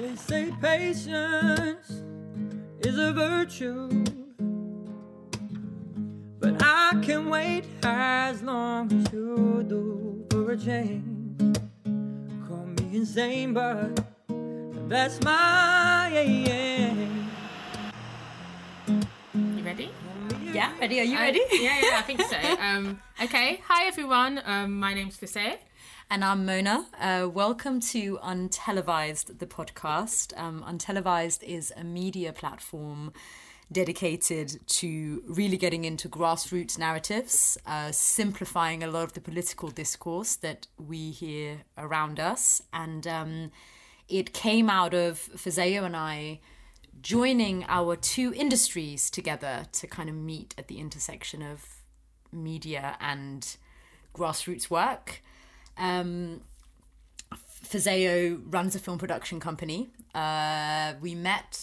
They say patience is a virtue. But I can wait as long as you do for a change. Call me insane, but that's my aim. You ready? Yeah, ready? Are you ready? yeah, yeah, I think so. Um, okay, hi everyone. Um, my name's Fisay. And I'm Mona. Uh, welcome to Untelevised, the podcast. Um, Untelevised is a media platform dedicated to really getting into grassroots narratives, uh, simplifying a lot of the political discourse that we hear around us. And um, it came out of Fisayo and I joining our two industries together to kind of meet at the intersection of media and grassroots work. Um, Fisayo runs a film production company. Uh, we met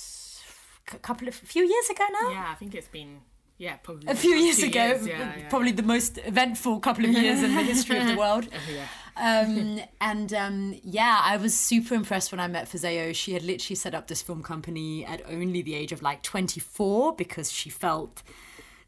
a couple of a few years ago now. Yeah, I think it's been yeah probably A few years ago, years, yeah, yeah. probably the most eventful couple of years in the history of the world. yeah. Um, and um, yeah, I was super impressed when I met Fisayo. She had literally set up this film company at only the age of like 24 because she felt,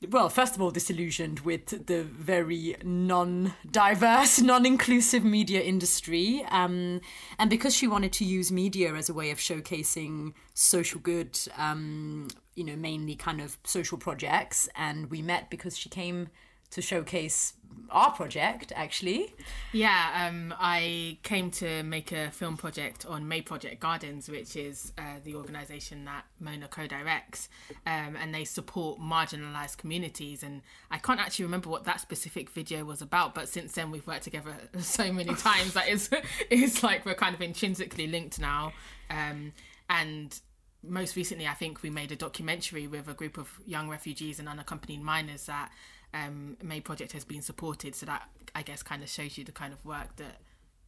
well, first of all, disillusioned with the very non diverse, non inclusive media industry. Um, and because she wanted to use media as a way of showcasing social good, um, you know, mainly kind of social projects. And we met because she came to showcase our project actually Yeah, um, I came to make a film project on May Project Gardens, which is uh, the organisation that Mona co-directs, um, and they support marginalised communities. And I can't actually remember what that specific video was about, but since then we've worked together so many times that it's it's like we're kind of intrinsically linked now. Um, and most recently, I think we made a documentary with a group of young refugees and unaccompanied minors that um, May Project has been supported. So that I guess kind of shows you the kind of work that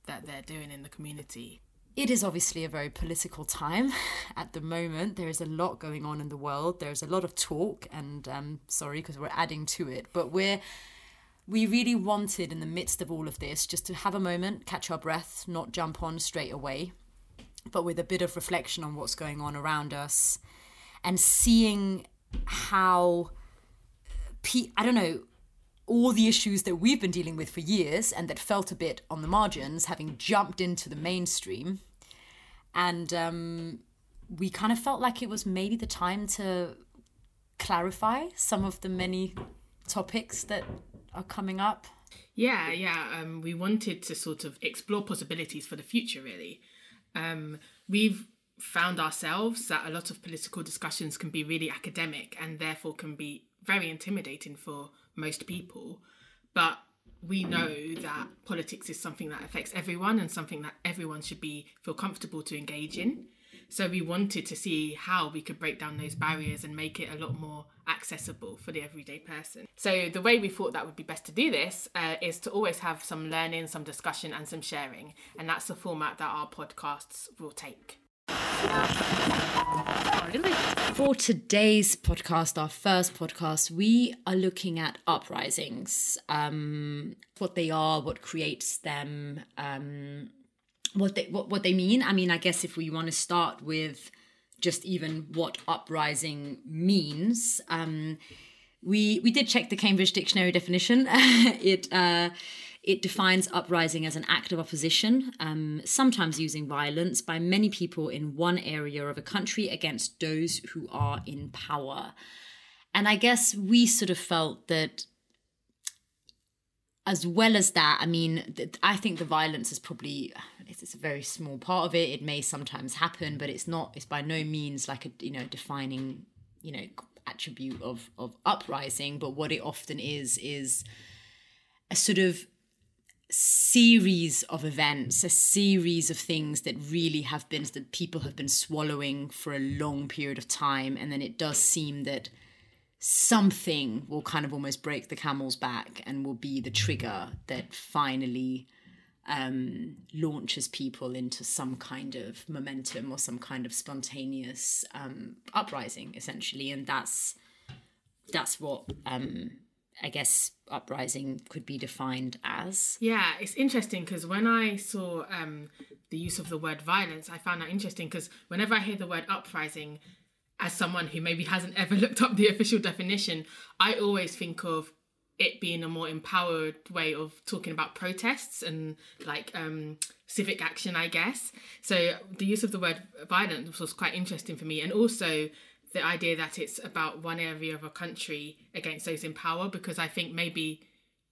that they're doing in the community. It is obviously a very political time at the moment. There is a lot going on in the world. There's a lot of talk, and um, sorry because we're adding to it, but we're we really wanted in the midst of all of this just to have a moment, catch our breath, not jump on straight away, but with a bit of reflection on what's going on around us, and seeing how I don't know all the issues that we've been dealing with for years and that felt a bit on the margins having jumped into the mainstream and um, we kind of felt like it was maybe the time to clarify some of the many topics that are coming up Yeah, yeah. Um, we wanted to sort of explore possibilities for the future, really. Um, we've found ourselves that a lot of political discussions can be really academic and therefore can be very intimidating for most people. But we know that politics is something that affects everyone and something that everyone should be feel comfortable to engage in. So we wanted to see how we could break down those barriers and make it a lot more accessible for the everyday person. So the way we thought that would be best to do this uh, is to always have some learning, some discussion, and some sharing, and that's the format that our podcasts will take. For today's podcast, our first podcast, we are looking at uprisings, um, what they are, what creates them, um, what they what, what they mean. I mean, I guess if we want to start with just even what uprising means, um, we we did check the Cambridge Dictionary definition. it uh, it defines uprising as an act of opposition, um, sometimes using violence, by many people in one area of a country against those who are in power. And I guess we sort of felt that, as well as that, I mean, I think the violence is probably it's a very small part of it. It may sometimes happen, but it's not. It's by no means like a you know defining you know attribute of of uprising. But what it often is is a sort of series of events, a series of things that really have been that people have been swallowing for a long period of time, and then it does seem that something will kind of almost break the camel's back and will be the trigger that finally um, launches people into some kind of momentum or some kind of spontaneous um, uprising, essentially, and that's that's what um, I guess uprising could be defined as. Yeah, it's interesting because when I saw um, the use of the word violence, I found that interesting because whenever I hear the word uprising, as someone who maybe hasn't ever looked up the official definition, I always think of it being a more empowered way of talking about protests and like um, civic action, I guess. So the use of the word violence was quite interesting for me, and also the idea that it's about one area of a country against those in power, because I think maybe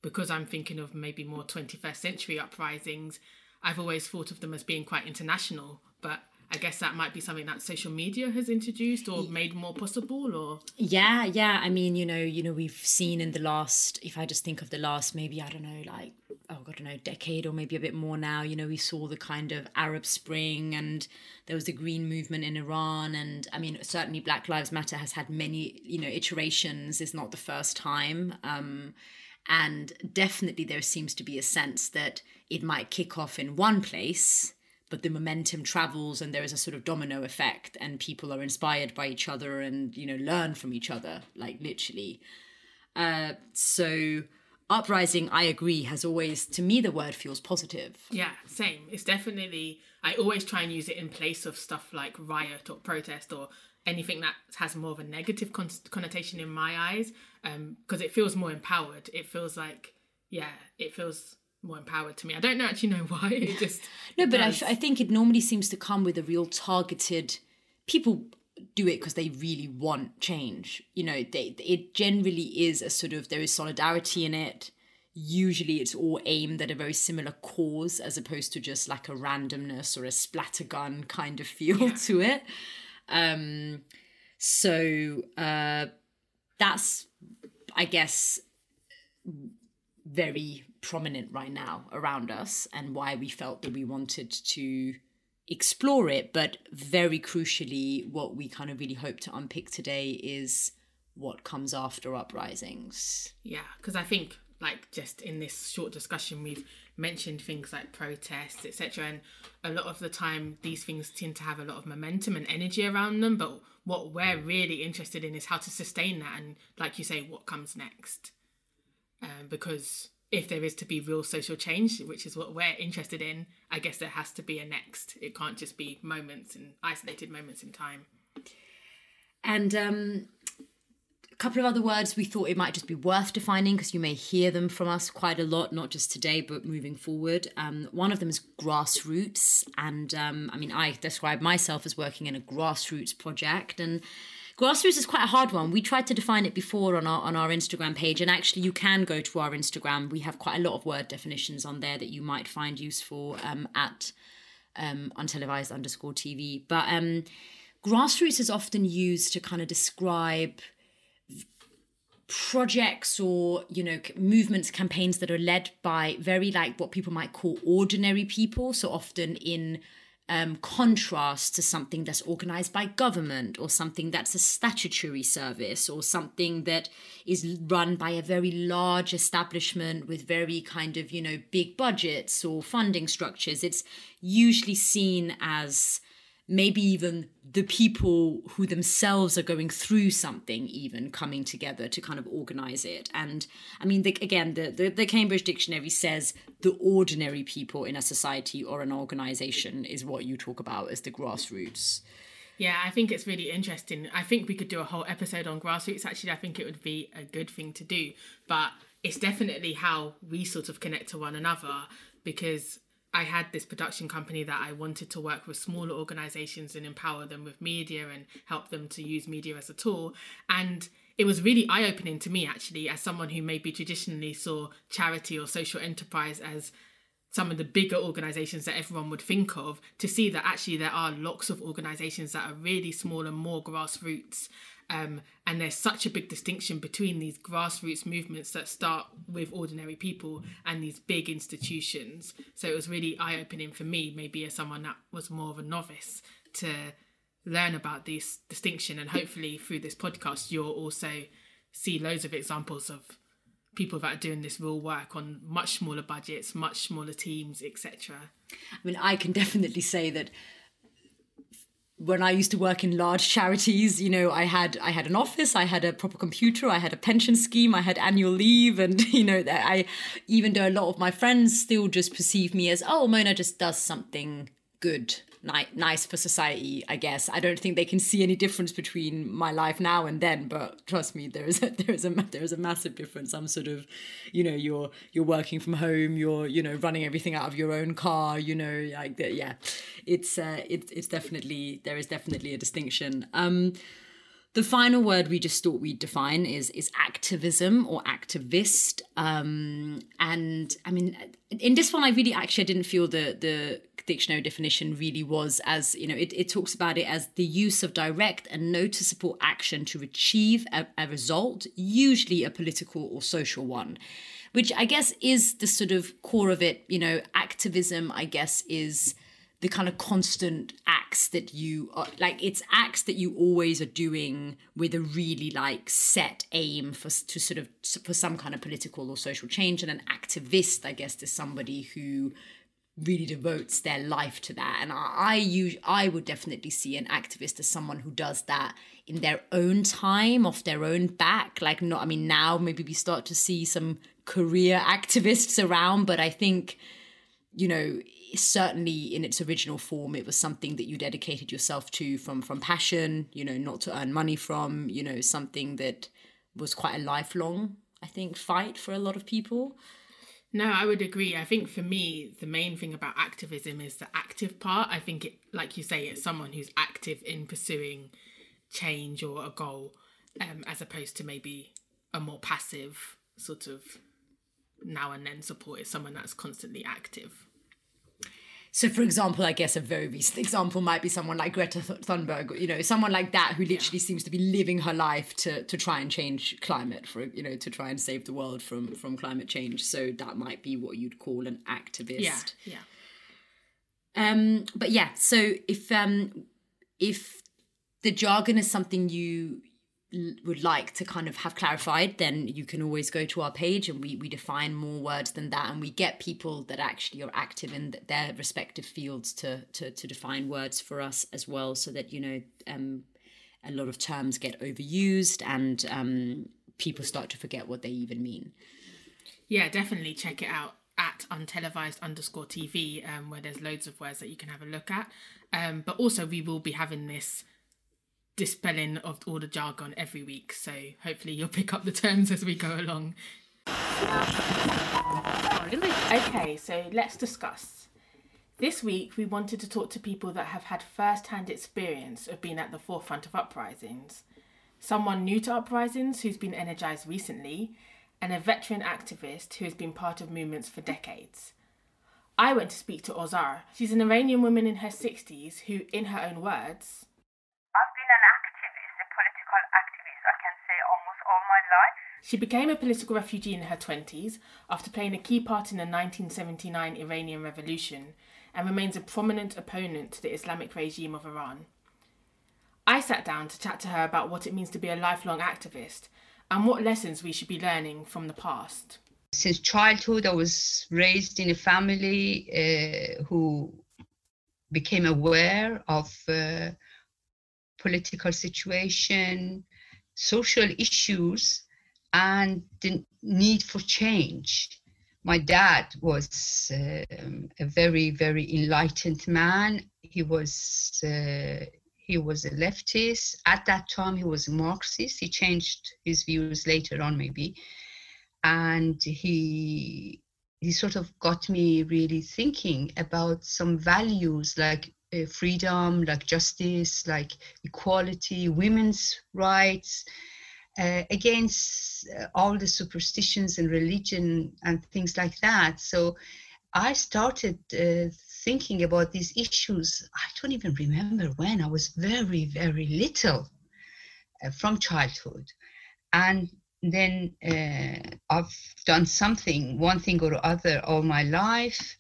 because I'm thinking of maybe more 21st century uprisings, I've always thought of them as being quite international, but I guess that might be something that social media has introduced or made more possible or Yeah, yeah. I mean, you know, you know, we've seen in the last if I just think of the last maybe, I don't know, like oh god, I don't know, decade or maybe a bit more now, you know, we saw the kind of Arab Spring and there was the green movement in Iran and I mean certainly Black Lives Matter has had many, you know, iterations, it's not the first time. Um and definitely there seems to be a sense that it might kick off in one place but the momentum travels and there is a sort of domino effect and people are inspired by each other and you know learn from each other like literally. Uh, so uprising i agree has always to me the word feels positive. Yeah same. It's definitely i always try and use it in place of stuff like riot or protest or anything that has more of a negative con- connotation in my eyes because um, it feels more empowered. It feels like yeah it feels more empowered to me. I don't know actually know why. It just no, but I, I think it normally seems to come with a real targeted. People do it because they really want change. You know, they it generally is a sort of there is solidarity in it. Usually, it's all aimed at a very similar cause as opposed to just like a randomness or a splattergun kind of feel yeah. to it. Um, so uh, that's, I guess, very prominent right now around us and why we felt that we wanted to explore it. But very crucially, what we kind of really hope to unpick today is what comes after uprisings. Yeah, because I think, like, just in this short discussion, we've mentioned things like protests, etc. And a lot of the time, these things tend to have a lot of momentum and energy around them. But what we're really interested in is how to sustain that and, like you say, what comes next. Um, because if there is to be real social change, which is what we're interested in, I guess there has to be a next. It can't just be moments and isolated moments in time. And um, a couple of other words we thought it might just be worth defining because you may hear them from us quite a lot, not just today, but moving forward. Um, one of them is grassroots. And um, I mean, I describe myself as working in a grassroots project. And Grassroots is quite a hard one. We tried to define it before on our on our Instagram page, and actually, you can go to our Instagram. We have quite a lot of word definitions on there that you might find useful um, at um, untelevised underscore TV. But um, grassroots is often used to kind of describe projects or you know movements campaigns that are led by very like what people might call ordinary people so often in um, contrast to something that's organized by government or something that's a statutory service or something that is run by a very large establishment with very kind of, you know, big budgets or funding structures. It's usually seen as maybe even the people who themselves are going through something even coming together to kind of organize it. And i mean the, again the, the, the, cambridge dictionary says the ordinary people in a society or an organization is what you talk about as the grassroots. Yeah i think it's really interesting. I think we could do a whole episode on grassroots. Actually i think it would be a good thing to do. But it's definitely how we sort of connect to one another because I had this production company that I wanted to work with smaller organizations and empower them with media and help them to use media as a tool. And it was really eye opening to me, actually, as someone who maybe traditionally saw charity or social enterprise as some of the bigger organizations that everyone would think of, to see that actually there are lots of organizations that are really small and more grassroots um, and there's such a big distinction between these grassroots movements that start with ordinary people and these big institutions. So it was really eye opening for me, maybe as someone that was more of a novice, to learn about this distinction. And hopefully through this podcast, you'll also see loads of examples of people that are doing this real work on much smaller budgets, much smaller teams, etc. I mean, I can definitely say that when I used to work in large charities, you know, I had I had an office, I had a proper computer, I had a pension scheme, I had annual leave, and you know, I even though a lot of my friends still just perceive me as oh, Mona just does something good ni- nice for society i guess. I don't think they can see any difference between my life now and then but trust me there is a there is a there is a massive difference. I'm sort of you know you're you're working from home you're you know running everything out of your own car you know like that yeah. It's uh it, it's definitely there is definitely a distinction. Um the final word we just thought we'd define is is activism or activist. Um, and I mean, in this one, I really actually I didn't feel the the dictionary definition really was as you know it, it talks about it as the use of direct and noticeable action to achieve a, a result, usually a political or social one. Which I guess is the sort of core of it. You know, activism, I guess, is the kind of constant acts that you are like it's acts that you always are doing with a really like set aim for to sort of for some kind of political or social change and an activist i guess is somebody who really devotes their life to that. And i use i would definitely see an activist as someone who does that in their own time off their own back. Like not i mean now maybe we start to see some career activists around but i think you know certainly in its original form it was something that you dedicated yourself to from from passion you know not to earn money from you know something that was quite a lifelong i think fight for a lot of people no i would agree. I think for me the main thing about activism is the active part. I think it like you say it's someone who's active in pursuing change or a goal um, as opposed to maybe a more passive sort of now and then support. Is someone that's constantly active so, for example, I guess a very recent example might be someone like Greta Thunberg, you know, someone like that who literally yeah. seems to be living her life to to try and change climate for you know to try and save the world from from climate change. So that might be what you'd call an activist. Yeah, yeah. Um, but yeah, so if um if the jargon is something you would like to kind of have clarified, then you can always go to our page and we, we define more words than that. And we get people that actually are active in their respective fields to, to, to define words for us as well, so that, you know, um, a lot of terms get overused and um, people start to forget what they even mean. Yeah, definitely check it out at untelevised underscore TV, um, where there's loads of words that you can have a look at. Um, but also, we will be having this dispelling of all the jargon every week. So hopefully you'll pick up the terms as we go along. Okay, so let's discuss. This week we wanted to talk to people that have had first hand experience of being at the forefront of uprisings. Someone new to uprisings who's been energised recently, and a veteran activist who has been part of movements for decades. I went to speak to Azar. She's an Iranian woman in her 60s who, in her own words, She became a political refugee in her 20s after playing a key part in the 1979 Iranian Revolution and remains a prominent opponent to the Islamic regime of Iran. I sat down to chat to her about what it means to be a lifelong activist and what lessons we should be learning from the past. Since childhood, I was raised in a family uh, who became aware of uh, political situation, social issues and the need for change. My dad was uh, a very, very enlightened man. He was uh, he was a leftist at that time. He was a Marxist. He changed his views later on, maybe, and he he sort of got me really thinking about some values like uh, freedom, like justice, like equality, women's rights uh, against uh, all the superstitions and religion and things like that. So I started uh, thinking about these issues. I don't even remember when. I was very, very little uh, from childhood. And then uh, I've done something, one thing or other, all my life.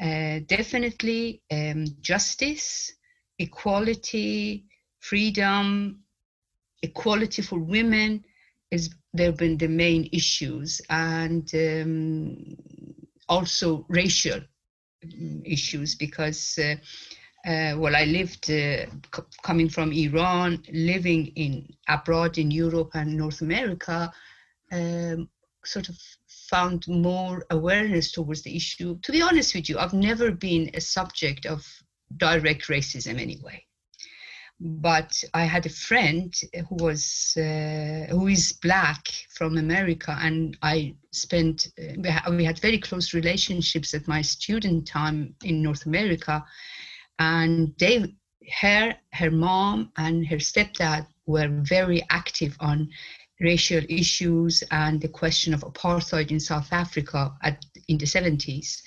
Definitely um, justice, equality, freedom, equality for women is there been the main issues and um, also racial issues because uh, uh, well i lived uh, c- coming from iran living in abroad in europe and north america um, sort of found more awareness towards the issue. To be honest with you i've never been a subject of direct racism anyway but I had a friend who was uh, who is black from America, and I spent uh, we had very close relationships at my student time in North America, and they her her mom and her stepdad were very active on racial issues and the question of apartheid in South Africa at, in the 70s.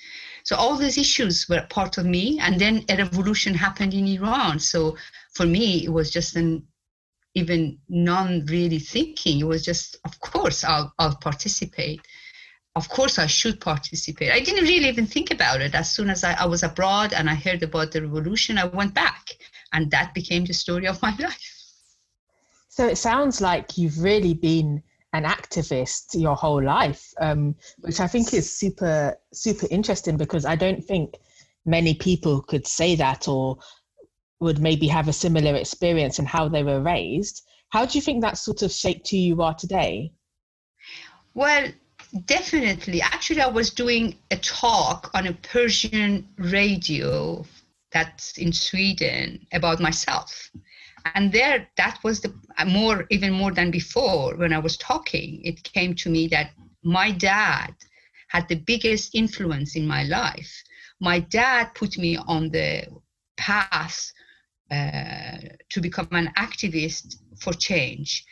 So all these issues were part of me, and then a revolution happened in Iran. So for me, it was just an even non really thinking. It was just, of course, I'll, I'll participate. Of course, I should participate. I didn't really even think about it. As soon as I, I was abroad and I heard about the revolution, I went back, and that became the story of my life. So it sounds like you've really been an activist your whole life, um, which I think is super, super interesting because I don't think many people could say that or would maybe have a similar experience in how they were raised. How do you think that sort of shaped who you are today? Well, definitely. Actually, I was doing a talk on a Persian radio that's in Sweden about myself and there that was the more even more than before when i was talking it came to me that my dad had the biggest influence in my life. My dad put me on the path uh, to become an activist for change.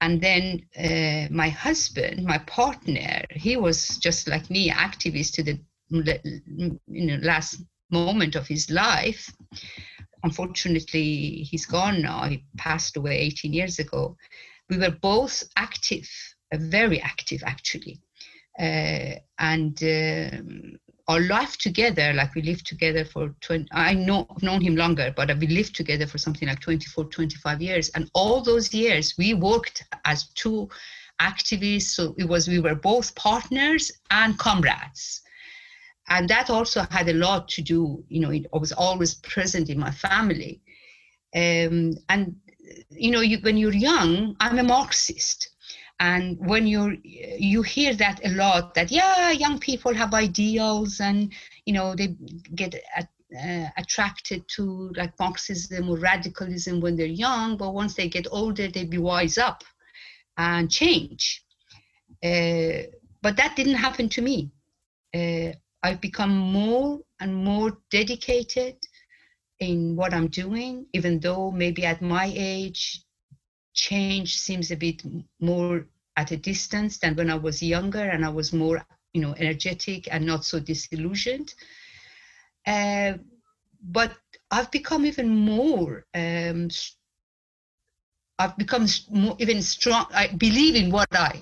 And then uh, my husband my partner he was just like me activist to the you know last moment of his life unfortunately, he's gone now. He passed away 18 years ago. We were both active, uh, very active actually. Uh, and um, our life together, like we lived together for 20, I know, I've known him longer, but we lived together for something like 24, 25 years. And all those years we worked as two activists. So it was, we were both partners and comrades and that also had a lot to do you know it was always present in my family. Um, and you know you, when you're young i'm a marxist. And when you're you hear that a lot that yeah young people have ideals and you know they get uh, attracted to like marxism or radicalism when they're young but once they get older they be wise up and change. Uh, but that didn't happen to me. Uh, I've become more and more dedicated in what I'm doing, even though maybe at my age, change seems a bit more at a distance than when I was younger and I was more, you know, energetic and not so disillusioned. Uh, but I've become even more. Um, I've become more, even strong. I believe in what I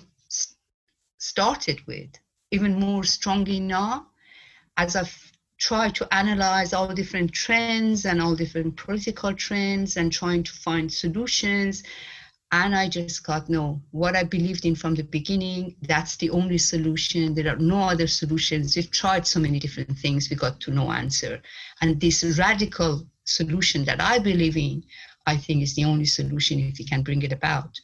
started with even more strongly now as I've tried to analyze all different trends and all different political trends and trying to find solutions. And I just got no, what I believed in from the beginning, that's the only solution. There are no other solutions. We've tried so many different things, we got to no answer. And this radical solution that I believe in, I think is the only solution if we can bring it about.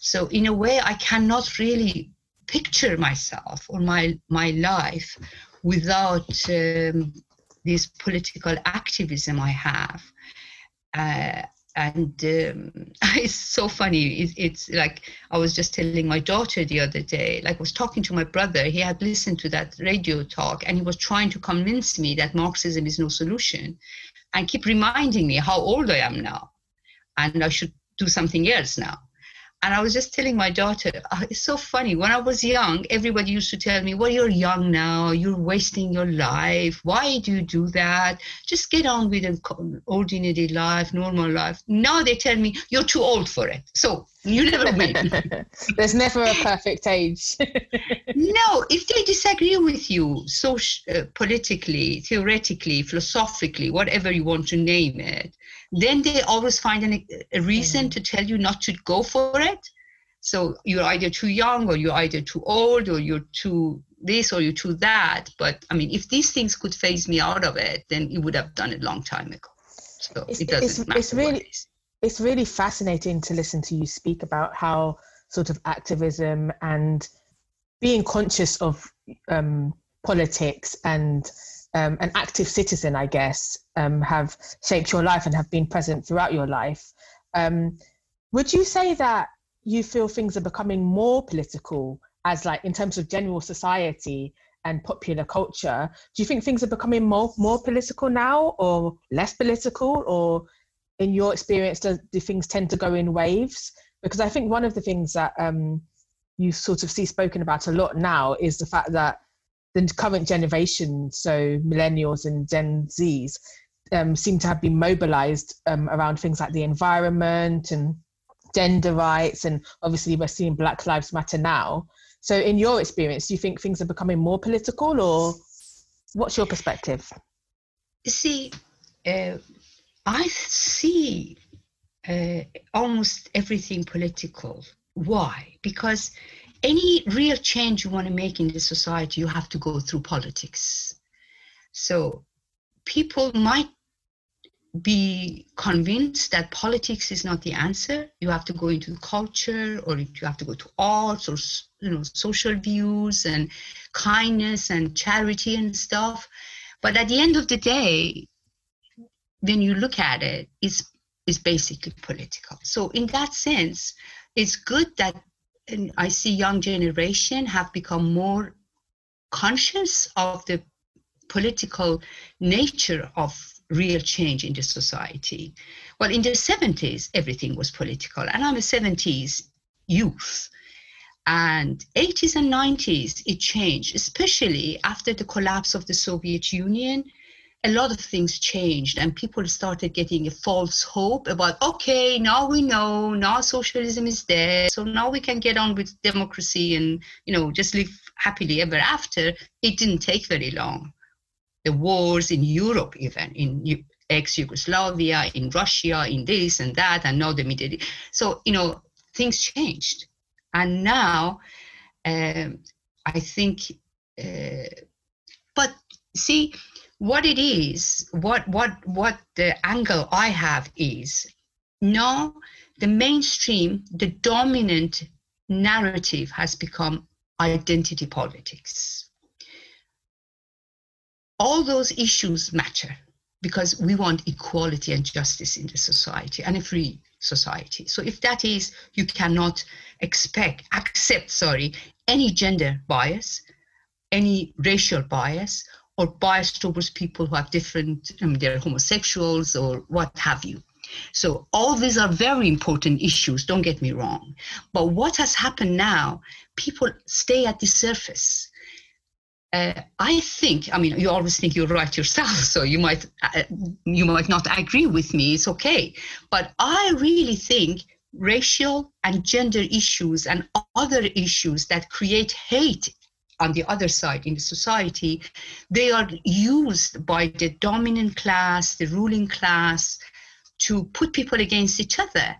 So in a way, I cannot really picture myself or my my life without um, this political activism I have. Uh, and um, it's so funny. It, it's like I was just telling my daughter the other day, like I was talking to my brother. He had listened to that radio talk and he was trying to convince me that Marxism is no solution and keep reminding me how old I am now and I should do something else now. And I was just telling my daughter, oh, it's so funny. When I was young, everybody used to tell me, well, you're young now, you're wasting your life. Why do you do that? Just get on with an ordinary life, normal life. Now they tell me, you're too old for it. So you never win. There's never a perfect age. no, if they disagree with you, so uh, politically, theoretically, philosophically, whatever you want to name it, then they always find an, a reason mm. to tell you not to go for it. So you're either too young or you're either too old or you're too this or you're too that. But I mean, if these things could phase me out of it, then you would have done it a long time ago. So it's, it doesn't it's, matter. It's really, it it's really fascinating to listen to you speak about how sort of activism and being conscious of um, politics and um, an active citizen, I guess, um, have shaped your life and have been present throughout your life. Um, would you say that you feel things are becoming more political as like in terms of general society and popular culture do you think things are becoming more more political now or less political or in your experience do, do things tend to go in waves? Because i think one of the things that um, you sort of see spoken about a lot now is the fact that the current generation so millennials and gen z's um, seem to have been mobilized um, around things like the environment and gender rights and obviously we're seeing black lives matter now. So in your experience do you think things are becoming more political or what's your perspective? See uh, i see uh, almost everything political. Why? Because any real change you want to make in the society you have to go through politics. So people might be convinced that politics is not the answer. You have to go into culture or you have to go to arts or you know social views and kindness and charity and stuff. But at the end of the day when you look at it it's it's basically political so in that sense it's good that i see young generation have become more conscious of the political nature of real change in the society. Well, in the 70s, everything was political, and I'm a 70s youth. And 80s and 90s, it changed, especially after the collapse of the Soviet Union. A lot of things changed, and people started getting a false hope about okay, now we know, now socialism is dead, so now we can get on with democracy and you know just live happily ever after. It didn't take very long the wars in Europe, even in ex Yugoslavia, in Russia, in this and that, and now the Middle East. So, you know, things changed. And now, um, I think, uh, but see, what it is, what, what, what the angle I have is now the mainstream, the dominant narrative has become identity politics all those issues matter because we want equality and justice in the society and a free society. So if that is, you cannot expect, accept, sorry, any gender bias, any racial bias, or bias towards people who have different, I mean, they're homosexuals or what have you. So all these are very important issues, don't get me wrong. But what has happened now, people stay at the surface uh, I think, I mean, you always think you're right yourself, so you might uh, you might not agree with me. It's okay, but I really think racial and gender issues and other issues that create hate on the other side in the society, they are used by the dominant class, the ruling class, to put people against each other.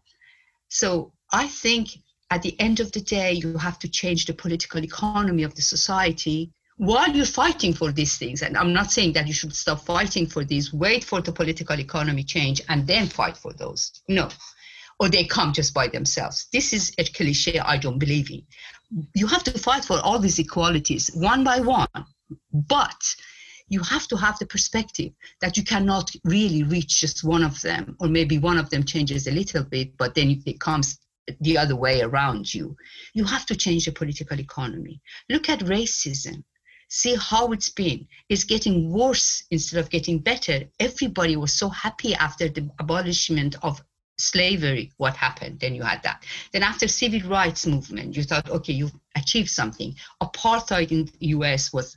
So I think at the end of the day, you have to change the political economy of the society while you're fighting for these things, and I'm not saying that you should stop fighting for these, wait for the political economy change and then fight for those. No. Or they come just by themselves. This is a cliche I don't believe in. You have to fight for all these equalities one by one, but you have to have the perspective that you cannot really reach just one of them, or maybe one of them changes a little bit, but then it comes the other way around you. You have to change the political economy. Look at racism see how it's been. It's getting worse instead of getting better. Everybody was so happy after the abolishment of slavery what happened? Then you had that. Then after civil rights movement you thought okay you've achieved something. Apartheid in the us was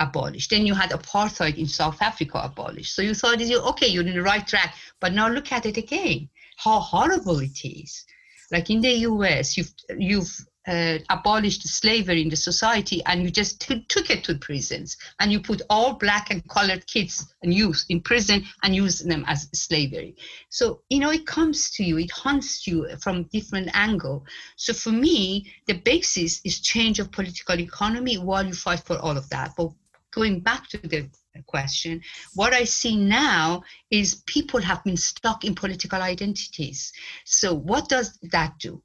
abolished. Then you had apartheid in south africa abolished. So you thought okay you're in the right track. But now look at it again how horrible it is. Like in the us you've you've uh, abolished slavery in the society and you just t- took it to prisons. And you put all black and colored kids and youth in prison and use them as slavery. So you know it comes to you it haunts you from different angle. So for me the basis is change of political economy while you fight for all of that. But going back to the question what i see now is people have been stuck in political identities. So what does that do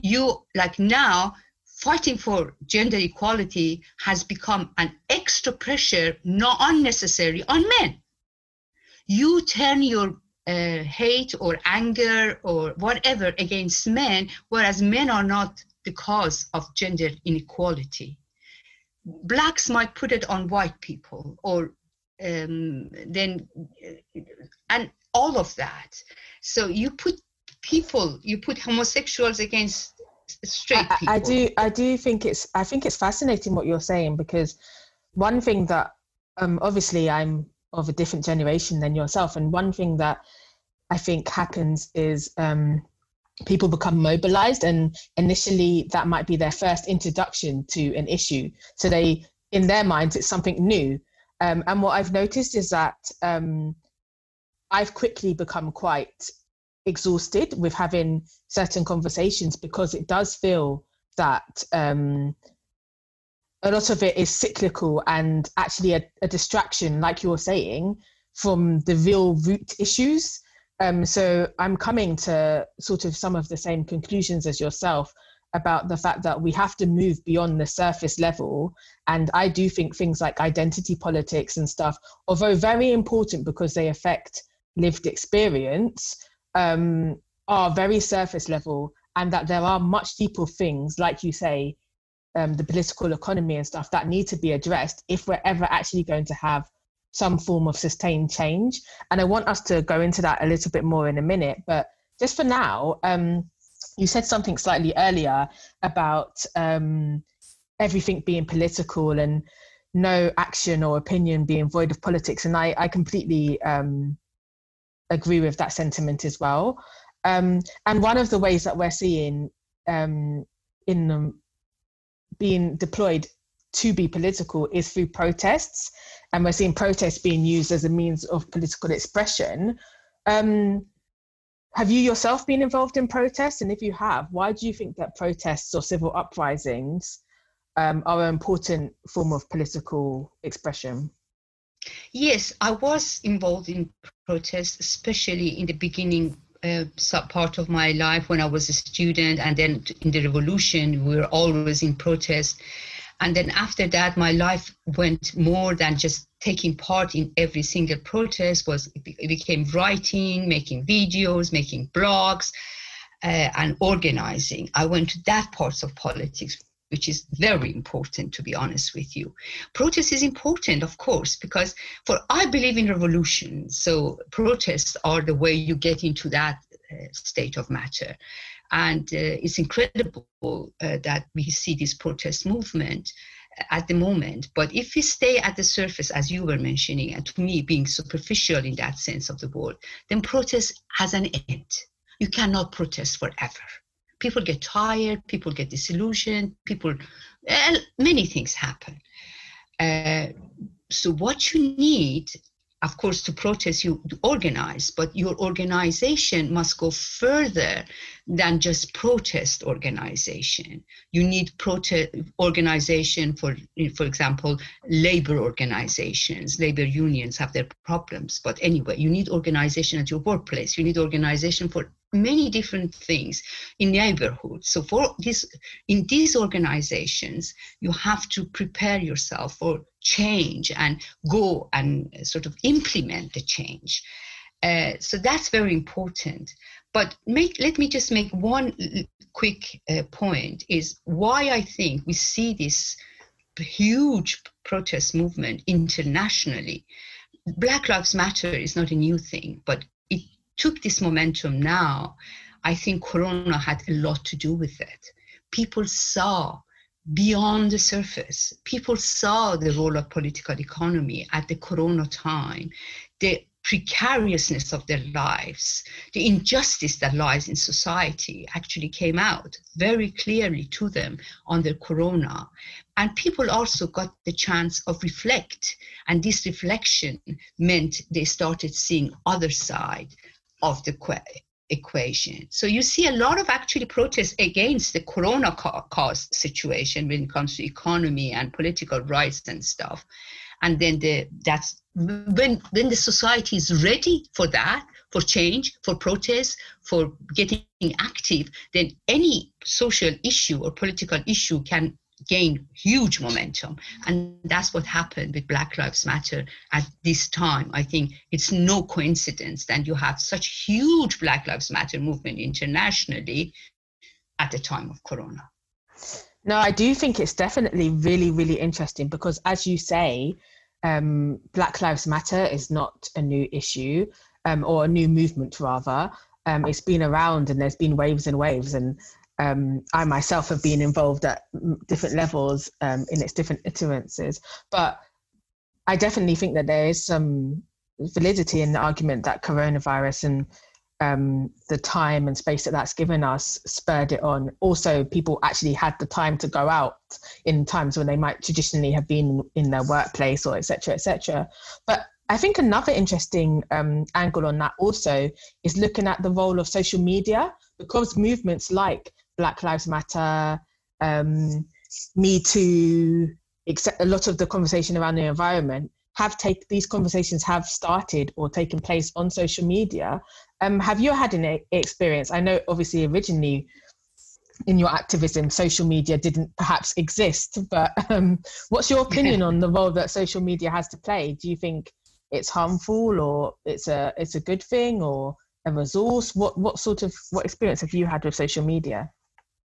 you like now fighting for gender equality has become an extra pressure, not unnecessary, on men. You turn your uh, hate or anger or whatever against men, whereas men are not the cause of gender inequality. Blacks might put it on white people, or um, then, and all of that. So you put people, you put homosexuals against straight I, people. I do I do think it's I think it's fascinating what you're saying because one thing that um obviously I'm of a different generation than yourself and one thing that I think happens is um people become mobilized and initially that might be their first introduction to an issue so they in their minds it's something new um, and what i've noticed is that um, i've quickly become quite exhausted with having certain conversations because it does feel that um, a lot of it is cyclical and actually a, a distraction, like you're saying, from the real root issues. Um, so I'm coming to sort of some of the same conclusions as yourself about the fact that we have to move beyond the surface level. And I do think things like identity politics and stuff, although very important because they affect lived experience, um, are very surface level and that there are much deeper things, like you say, um, the political economy and stuff that need to be addressed if we're ever actually going to have some form of sustained change. And I want us to go into that a little bit more in a minute. But just for now, um, you said something slightly earlier about um, everything being political and no action or opinion being void of politics. And I, I completely um, agree with that sentiment as well. Um, and one of the ways that we're seeing um, in them being deployed to be political is through protests, and we're seeing protests being used as a means of political expression. Um, have you yourself been involved in protests? And if you have, why do you think that protests or civil uprisings um, are an important form of political expression? Yes, I was involved in protests, especially in the beginning uh, part of my life when I was a student, and then in the revolution, we were always in protest. And then after that, my life went more than just taking part in every single protest. Was it became writing, making videos, making blogs, uh, and organizing. I went to that parts of politics which is very important to be honest with you. Protest is important of course because for i believe in revolution so protests are the way you get into that uh, state of matter. And uh, it's incredible uh, that we see this protest movement at the moment. But if we stay at the surface as you were mentioning and to me being superficial in that sense of the word then protest has an end. You cannot protest forever people get tired, people get disillusioned, people, well, many things happen. Uh, so what you need, of course, to protest, you organize, but your organization must go further than just protest organization. You need protest organization for, for example, labor organizations. Labor unions have their problems, but anyway, you need organization at your workplace. You need organization for many different things in neighborhoods. So for this, in these organizations, you have to prepare yourself for change and go and sort of implement the change. Uh, so that's very important. But make, let me just make one quick uh, point is why I think we see this huge protest movement internationally. Black Lives Matter is not a new thing, but it took this momentum now, I think Corona had a lot to do with it. People saw beyond the surface. People saw the role of political economy at the Corona time, precariousness of their lives, the injustice that lies in society actually came out very clearly to them on under Corona. And people also got the chance of reflect. And this reflection meant they started seeing other side of the equation. So you see a lot of actually protests against the corona cost situation when it comes to economy and political rights and stuff. And then the that's when when the society is ready for that, for change, for protest, for getting active, then any social issue or political issue can gain huge momentum. And that's what happened with Black Lives Matter at this time. I think it's no coincidence that you have such huge Black Lives Matter movement internationally at the time of Corona. No, I do think it's definitely really, really interesting because, as you say, um, Black Lives Matter is not a new issue um, or a new movement, rather. Um, it's been around and there's been waves and waves. And um, I myself have been involved at different levels um, in its different iterances. But I definitely think that there is some validity in the argument that coronavirus and um, the time and space that that's given us spurred it on. Also, people actually had the time to go out in times when they might traditionally have been in their workplace or etc. etc. But I think another interesting um, angle on that also is looking at the role of social media because movements like Black Lives Matter, um, Me Too, except a lot of the conversation around the environment have taken these conversations have started or taken place on social media. Um, have you had an experience? I know obviously originally in your activism, social media didn't perhaps exist, but um, what's your opinion on the role that social media has to play? Do you think it's harmful or it's a it's a good thing or a resource? What what sort of what experience have you had with social media?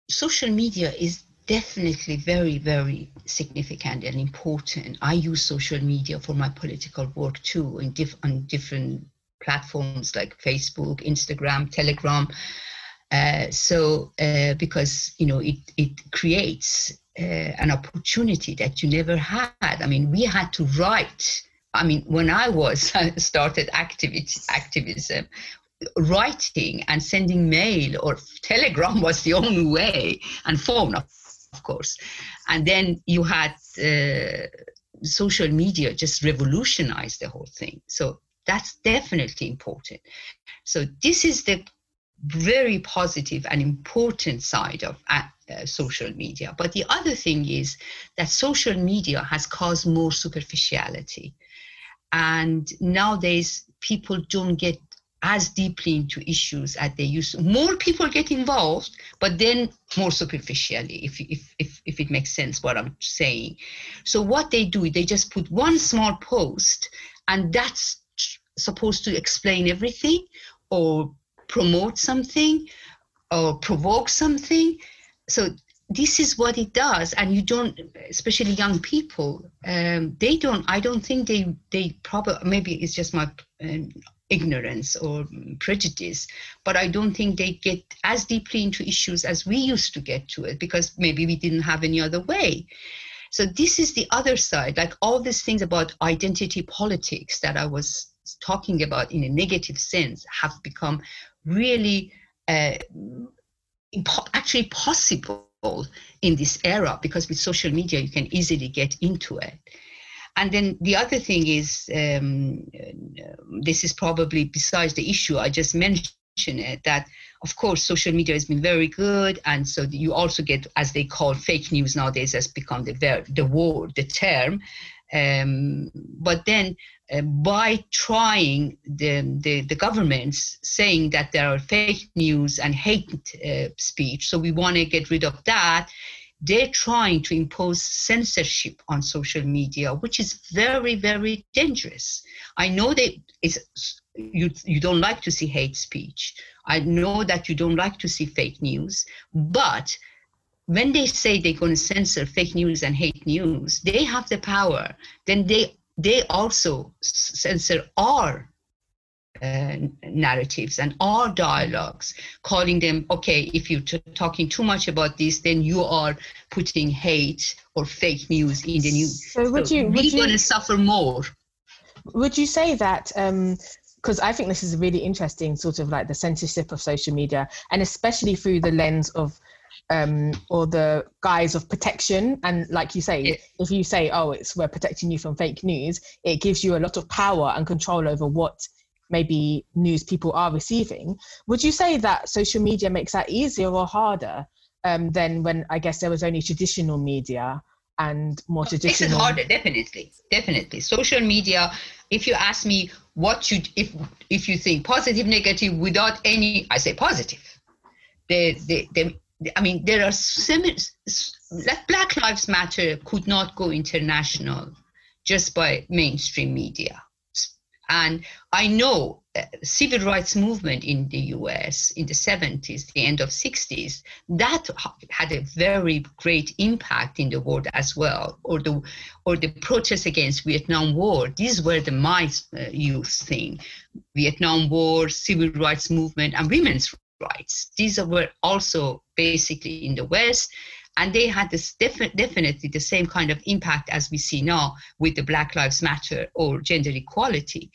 Social media is definitely very, very significant and important. I use social media for my political work too, in diff- on different platforms like Facebook, Instagram, Telegram. Uh, so uh, because you know it it creates uh, an opportunity that you never had. I mean, we had to write. I mean, when I was started activism, writing and sending mail or telegram was the only way, and phone, of of course. And then you had uh, social media just revolutionized the whole thing. So that's definitely important. So this is the very positive and important side of uh, uh, social media. But the other thing is that social media has caused more superficiality. And nowadays, people don't get as deeply into issues as they used to. More people get involved, but then more superficially, if, if, if, if it makes sense what I'm saying. So what they do, they just put one small post, and that's supposed to explain everything or promote something or provoke something. So this is what it does and you don't especially young people um, they don't i don't think they they probably maybe it's just my um, ignorance or prejudice but i don't think they get as deeply into issues as we used to get to it because maybe we didn't have any other way so this is the other side like all these things about identity politics that i was talking about in a negative sense have become really uh, impo- actually possible in this era because with social media you can easily get into it and then the other thing is, um, this is probably besides the issue I just mentioned it, that of course social media has been very good, and so you also get, as they call fake news nowadays, has become the the word, the term. Um, but then uh, by trying the, the, the governments saying that there are fake news and hate uh, speech, so we want to get rid of that they're trying to impose censorship on social media, which is very, very dangerous. I know that it's, you, you don't like to see hate speech. I know that you don't like to see fake news, but when they say they're going to censor fake news and hate news, they have the power. Then they they also censor our uh, narratives and our dialogues, calling them, okay, if you're t- talking too much about this, then you are putting hate or fake news in the news. So, would so you, we're going to suffer more. Would you say that? because um, I think this is a really interesting, sort of like the censorship of social media, and especially through the lens of um, or the guise of protection. And like you say, if you say, "Oh, it's we're protecting you from fake news," it gives you a lot of power and control over what maybe news people are receiving. Would you say that social media makes that easier or harder um, than when I guess there was only traditional media and more traditional? This is harder, definitely, definitely. Social media. If you ask me what should if if you think positive negative without any i say positive the the, the I mean, there are similar. Black Lives Matter could not go international just by mainstream media. And I know uh, civil rights movement in the US in the 70s, the end of 60s, that had a very great impact in the world as well. Or the or the protests against Vietnam War. These were the my uh, youth thing, Vietnam War, civil rights movement, and women's rights. These were also basically in the West and they had this defi- definitely the same kind of impact as we see now with the black lives matter or gender equality.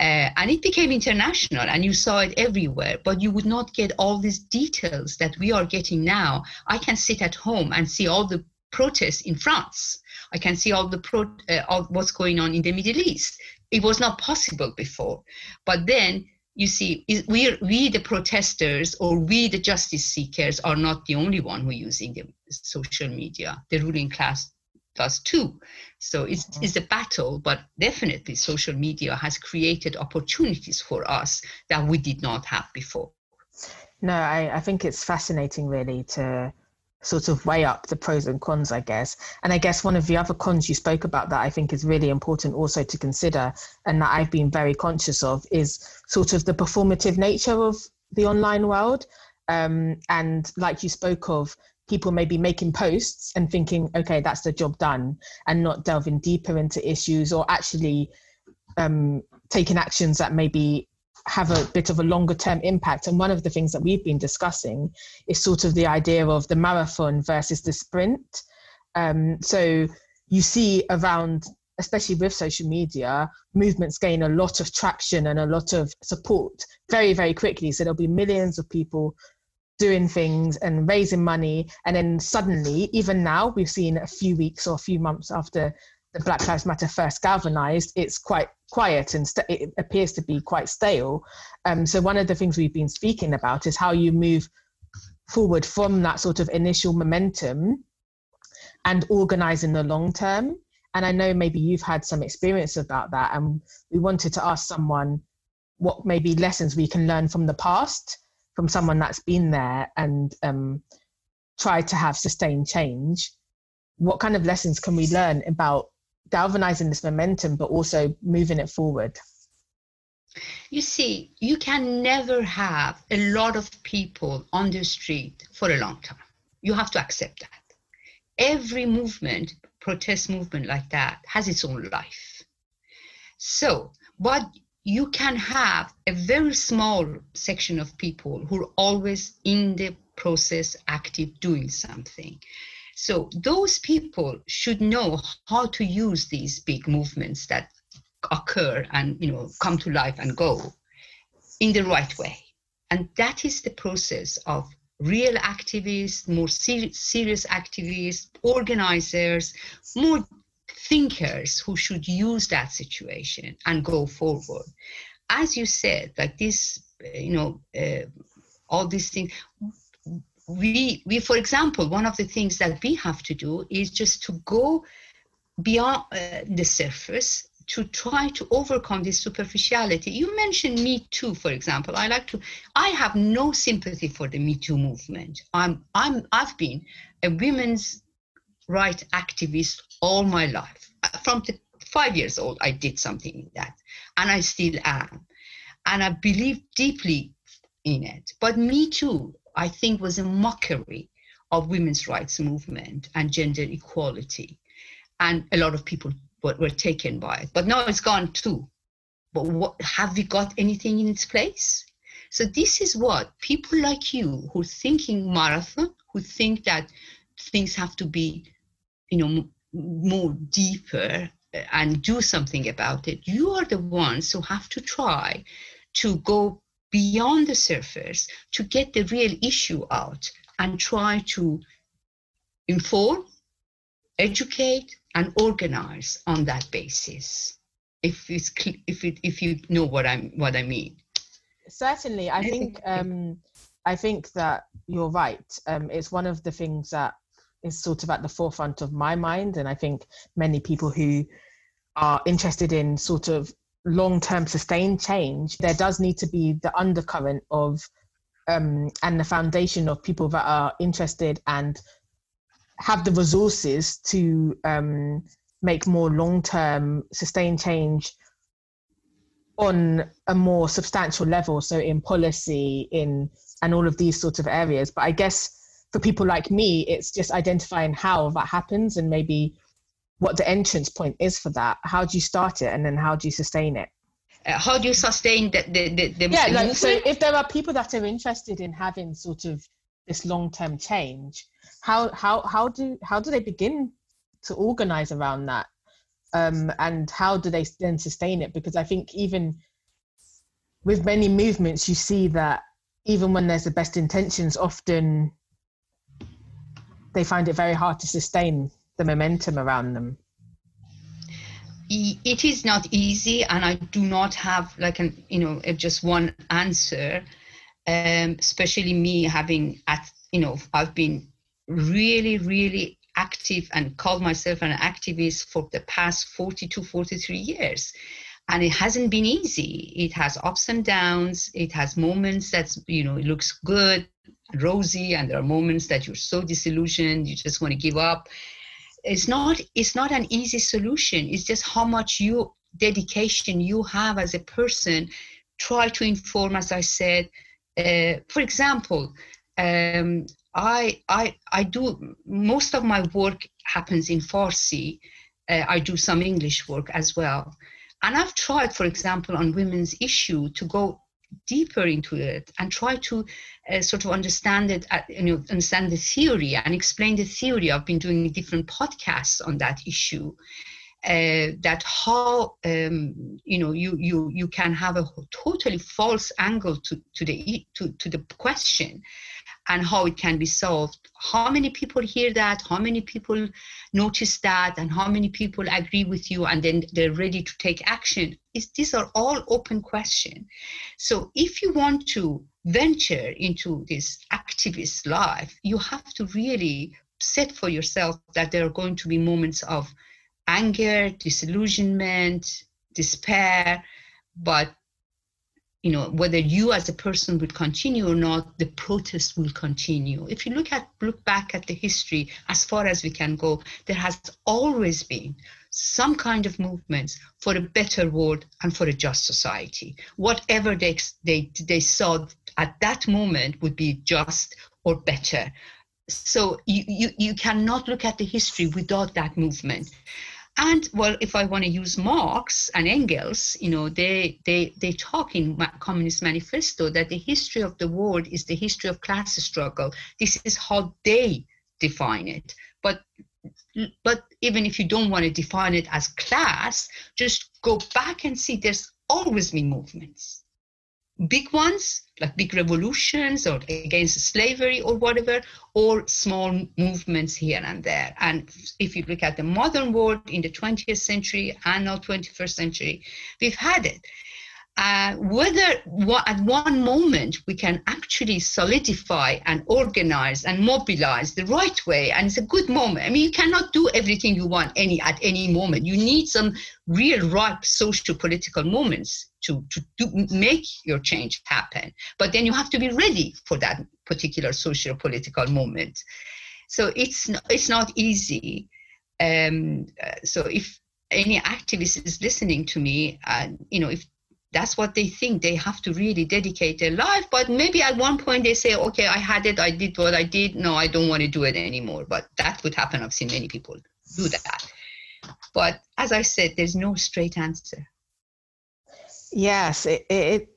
Uh, and it became international and you saw it everywhere but you would not get all these details that we are getting now. I can sit at home and see all the protests in france. I can see all the pro- uh, all what's going on in the middle east. It was not possible before. But then you see, we, we the protesters or we the justice seekers are not the only one who are using the social media. The ruling class does too. So it's, mm-hmm. it's a battle, but definitely social media has created opportunities for us that we did not have before. No, I, I think it's fascinating really to sort of weigh up the pros and cons, I guess. And I guess one of the other cons you spoke about that I think is really important also to consider, and that I've been very conscious of, is sort of the performative nature of the online world. Um, and like you spoke of, people may be making posts and thinking, okay, that's the job done, and not delving deeper into issues or actually um, taking actions that maybe have a bit of a longer term impact. And one of the things that we've been discussing is sort of the idea of the marathon versus the sprint. Um, so you see around, especially with social media, movements gain a lot of traction and a lot of support very, very quickly. So there'll be millions of people doing things and raising money. And then suddenly, even now, we've seen a few weeks or a few months after the Black Lives Matter first galvanized, it's quite quiet and st- it appears to be quite stale. Um, so one of the things we've been speaking about is how you move forward from that sort of initial momentum and organize in the long term. And I know maybe you've had some experience about that, and we wanted to ask someone what maybe lessons we can learn from the past from someone that's been there and um, tried to have sustained change. What kind of lessons can we learn about galvanizing this momentum, but also moving it forward? You see, you can never have a lot of people on the street for a long time. You have to accept that. Every movement, protest movement like that, has its own life. So, but you can have a very small section of people who are always in the process, active, doing something. So those people should know how to use these big movements that occur and you know come to life and go in the right way. And that is the process of real activists, more ser- serious activists, organizers, more thinkers who should use that situation and go forward. As you said, like this, you know, uh, all these things, we we for example one of the things that we have to do is just to go beyond uh, the surface to try to overcome this superficiality. You mentioned me too for example. I like to i have no sympathy for the me too movement. I'm i'm i've been a women's right activist all my life. From the five years old i did something in that and i still am. And i believe deeply in it. But me too I think was a mockery of women's rights movement and gender equality. And a lot of people were, were taken by it. But now it's gone too. But what, have we got anything in its place? So this is what people like you who are thinking marathon, who think that things have to be, you know, more deeper uh, and do something about it. You are the ones who have to try to go beyond the surface to get the real issue out and try to inform, educate, and organize on that basis. If it's if it, if you know what I'm what I mean. Certainly, I think um, I think that you're right. Um, it's one of the things that is sort of at the forefront of my mind, and I think many people who are interested in sort of long term sustained change, there does need to be the undercurrent of um, and the foundation of people that are interested and have the resources to um, make more long term sustained change on a more substantial level. So, in policy, in and all of these sorts of areas. But I guess for people like me, it's just identifying how that happens and maybe what the entrance point is for that. How do you start it and then how do you sustain it? Uh, how do you sustain the, the, the, the yeah like, so if there are people that are interested in having sort of this long-term change how how how do how do they begin to organize around that um, and how do they then sustain it because i think even with many movements you see that even when there's the best intentions often they find it very hard to sustain the momentum around them? It is not easy and i do not have like an you know just one answer um, especially me having at you know i've been really really active and called myself an activist for the past 42 43 years. And it hasn't been easy. It has ups and downs. It has moments that's you know it looks good rosy and there are moments that you're so disillusioned you just want to give up it's not it's not an easy solution. It's just how much you dedication you have as a person. Try to inform as i said uh, for example um, I, I i do most of my work happens in farsi. Uh, i do some english work as well. And i've tried for example on women's issue to go deeper into it and try to uh, sort of understand it, uh, you know, understand the theory and explain the theory. I've been doing different podcasts on that issue. Uh, that how um, you know you you you can have a totally false angle to to the to, to the question and how it can be solved. How many people hear that? How many people notice that? And how many people agree with you? And then they're ready to take action. Is these are all open questions so if you want to venture into this activist life you have to really set for yourself that there are going to be moments of anger disillusionment despair. But you know whether you as a person would continue or not the protest will continue. If you look at look back at the history as far as we can go there has always been some kind of movements for a better world and for a just society. Whatever they they, they saw at that moment would be just or better. So you, you you cannot look at the history without that movement and well if i want to use marx and engels you know they they they talk in communist manifesto that the history of the world is the history of class struggle. This is how they define it. But but even if you don't want to define it as class just go back and see there's always been movements big ones like big revolutions or against slavery or whatever, or small movements here and there. And if you look at the modern world in the 20th century and now 21st century, we've had it uh, whether at one moment we can actually solidify and organize and mobilize the right way and it's a good moment. I mean you cannot do everything you want any at any moment. You need some real ripe social political moments to, to make your change happen. But then you have to be ready for that particular social political moment. So it's it's not easy. Um, uh, so if any activist is listening to me and uh, you know if that's what they think. They have to really dedicate their life. But maybe at one point they say okay i had it. I did what i did. No i don't want to do it anymore. But that would happen. I've seen many people do that. But as i said there's no straight answer. Yes it, it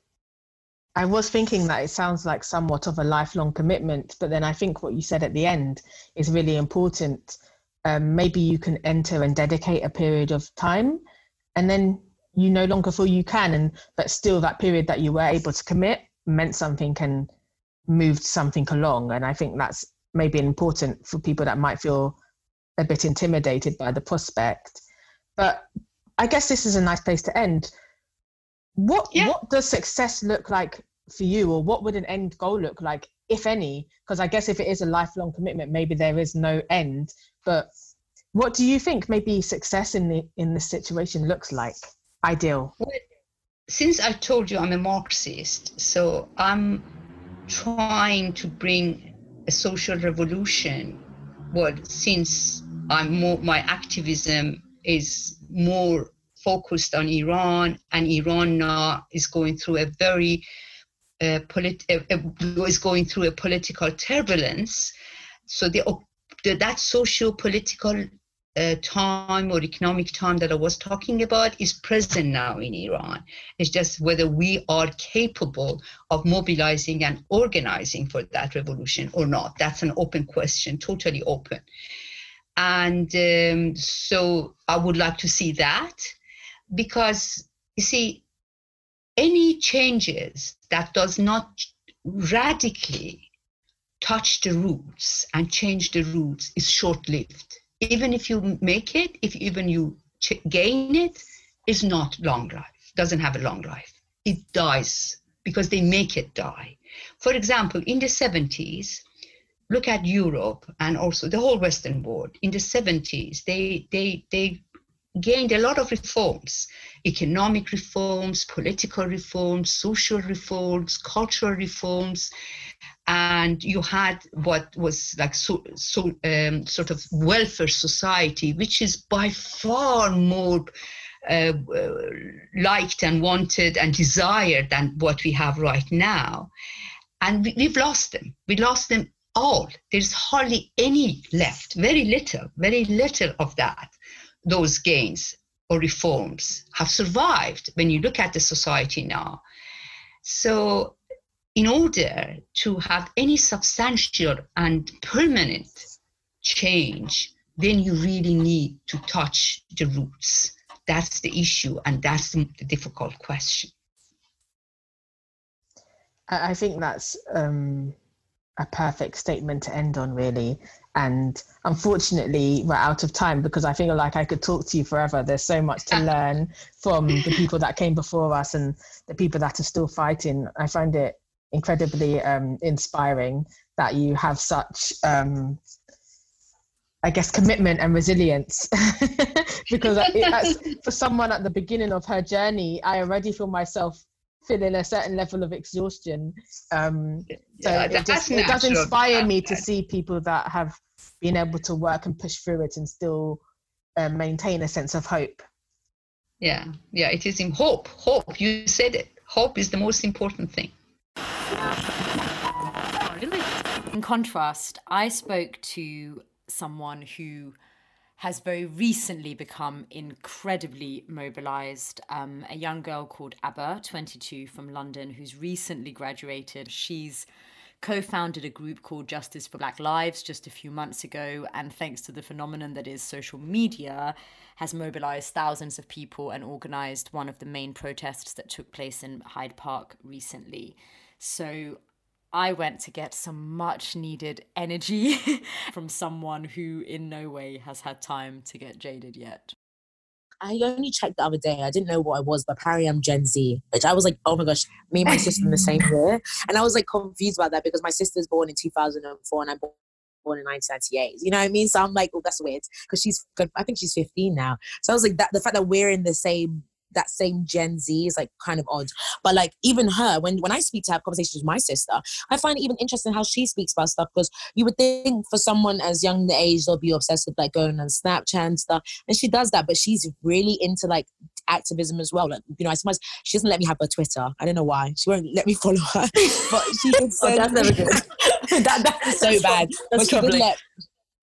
i was thinking that it sounds like somewhat of a lifelong commitment but then i think what you said at the end is really important. Um, maybe you can enter and dedicate a period of time and then you no longer feel you can and but still that period that you were able to commit meant something and moved something along. And i think that's maybe important for people that might feel a bit intimidated by the prospect. But i guess this is a nice place to end. What yeah. what does success look like for you or what would an end goal look like if any? Because i guess if it is a lifelong commitment maybe there is no end. But what do you think maybe success in the in this situation looks like ideal? since I told you I'm a Marxist, so I'm trying to bring a social revolution. Well, since I'm more, my activism is more focused on Iran, and Iran now is going through a very uh, polit- uh, uh, is going through a political turbulence. So the, the that socio-political uh, time or economic time that I was talking about is present now in Iran. It's just whether we are capable of mobilizing and organizing for that revolution or not. That's an open question, totally open. And um, so I would like to see that because you see, any changes that does not radically touch the roots and change the roots is short-lived even if you make it, if even you gain it, is not long life, doesn't have a long life. It dies because they make it die. For example, in the 70s, look at Europe and also the whole Western world. In the 70s, they they they gained a lot of reforms economic reforms political reforms social reforms cultural reforms and you had what was like so, so um, sort of welfare society, which is by far more uh, liked and wanted and desired than what we have right now. And we, we've lost them. We lost them all. There's hardly any left, very little, very little of that, those gains or reforms have survived when you look at the society now. So in order to have any substantial and permanent change, then you really need to touch the roots. That's the issue, and that's the difficult question. I think that's um, a perfect statement to end on, really. And unfortunately, we're out of time because I feel like I could talk to you forever. There's so much to learn from the people that came before us and the people that are still fighting. I find it incredibly um, inspiring that you have such um, I guess commitment and resilience because for someone at the beginning of her journey, I already feel myself feeling a certain level of exhaustion. Um, so yeah, it, just, it does inspire me to see people that have been able to work and push through it and still uh, maintain a sense of hope. Yeah, yeah, it is in hope. Hope. You said it. Hope is the most important thing. In contrast, I spoke to someone who has very recently become incredibly mobilized. Um, a young girl called Abba, 22, from London, who's recently graduated. She's co founded a group called Justice for Black Lives just a few months ago, and thanks to the phenomenon that is social media, has mobilized thousands of people and organized one of the main protests that took place in Hyde Park recently. So I went to get some much needed energy from someone who in no way has had time to get jaded yet. I only checked the other day. I didn't know what I was, but apparently I'm Gen Z, which I was like, oh my gosh, me and my sister in the same year. And I was like confused about that because my sister's born in 2004 and I'm born in 1998. You know what I mean? So I'm like, oh, that's weird because she's, I think she's 15 now. So I was like, that the fact that we're in the same that same Gen Z is like kind of odd. But like even her, when when I speak to have conversations with my sister, I find it even interesting how she speaks about stuff because you would think for someone as young the age they'll be obsessed with like going on Snapchat and stuff, and she does that, but she's really into like activism as well. Like you know, I suppose she doesn't let me have her Twitter. I don't know why she won't let me follow her, but she did. oh, that's never good. that, that's so bad. That's but she did let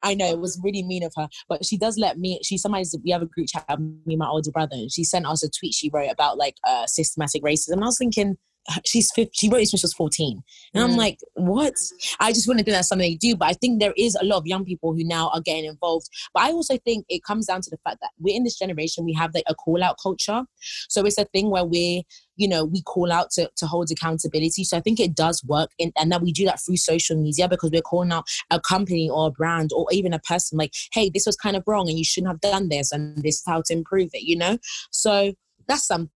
I know it was really mean of her, but she does let me. She sometimes we have a group chat, me and my older brother, and she sent us a tweet she wrote about like uh, systematic racism. And I was thinking, she's 50, she wrote this when she was 14 and mm. i'm like what? I just wouldn't think that's something they do but i think there is a lot of young people who now are getting involved. But i also think it comes down to the fact that we're in this generation we have like a call out culture. So it's a thing where we're you know we call out to, to hold accountability. So i think it does work in, and that we do that through social media because we're calling out a company or a brand or even a person like hey this was kind of wrong and you shouldn't have done this and this is how to improve it you know? So that's something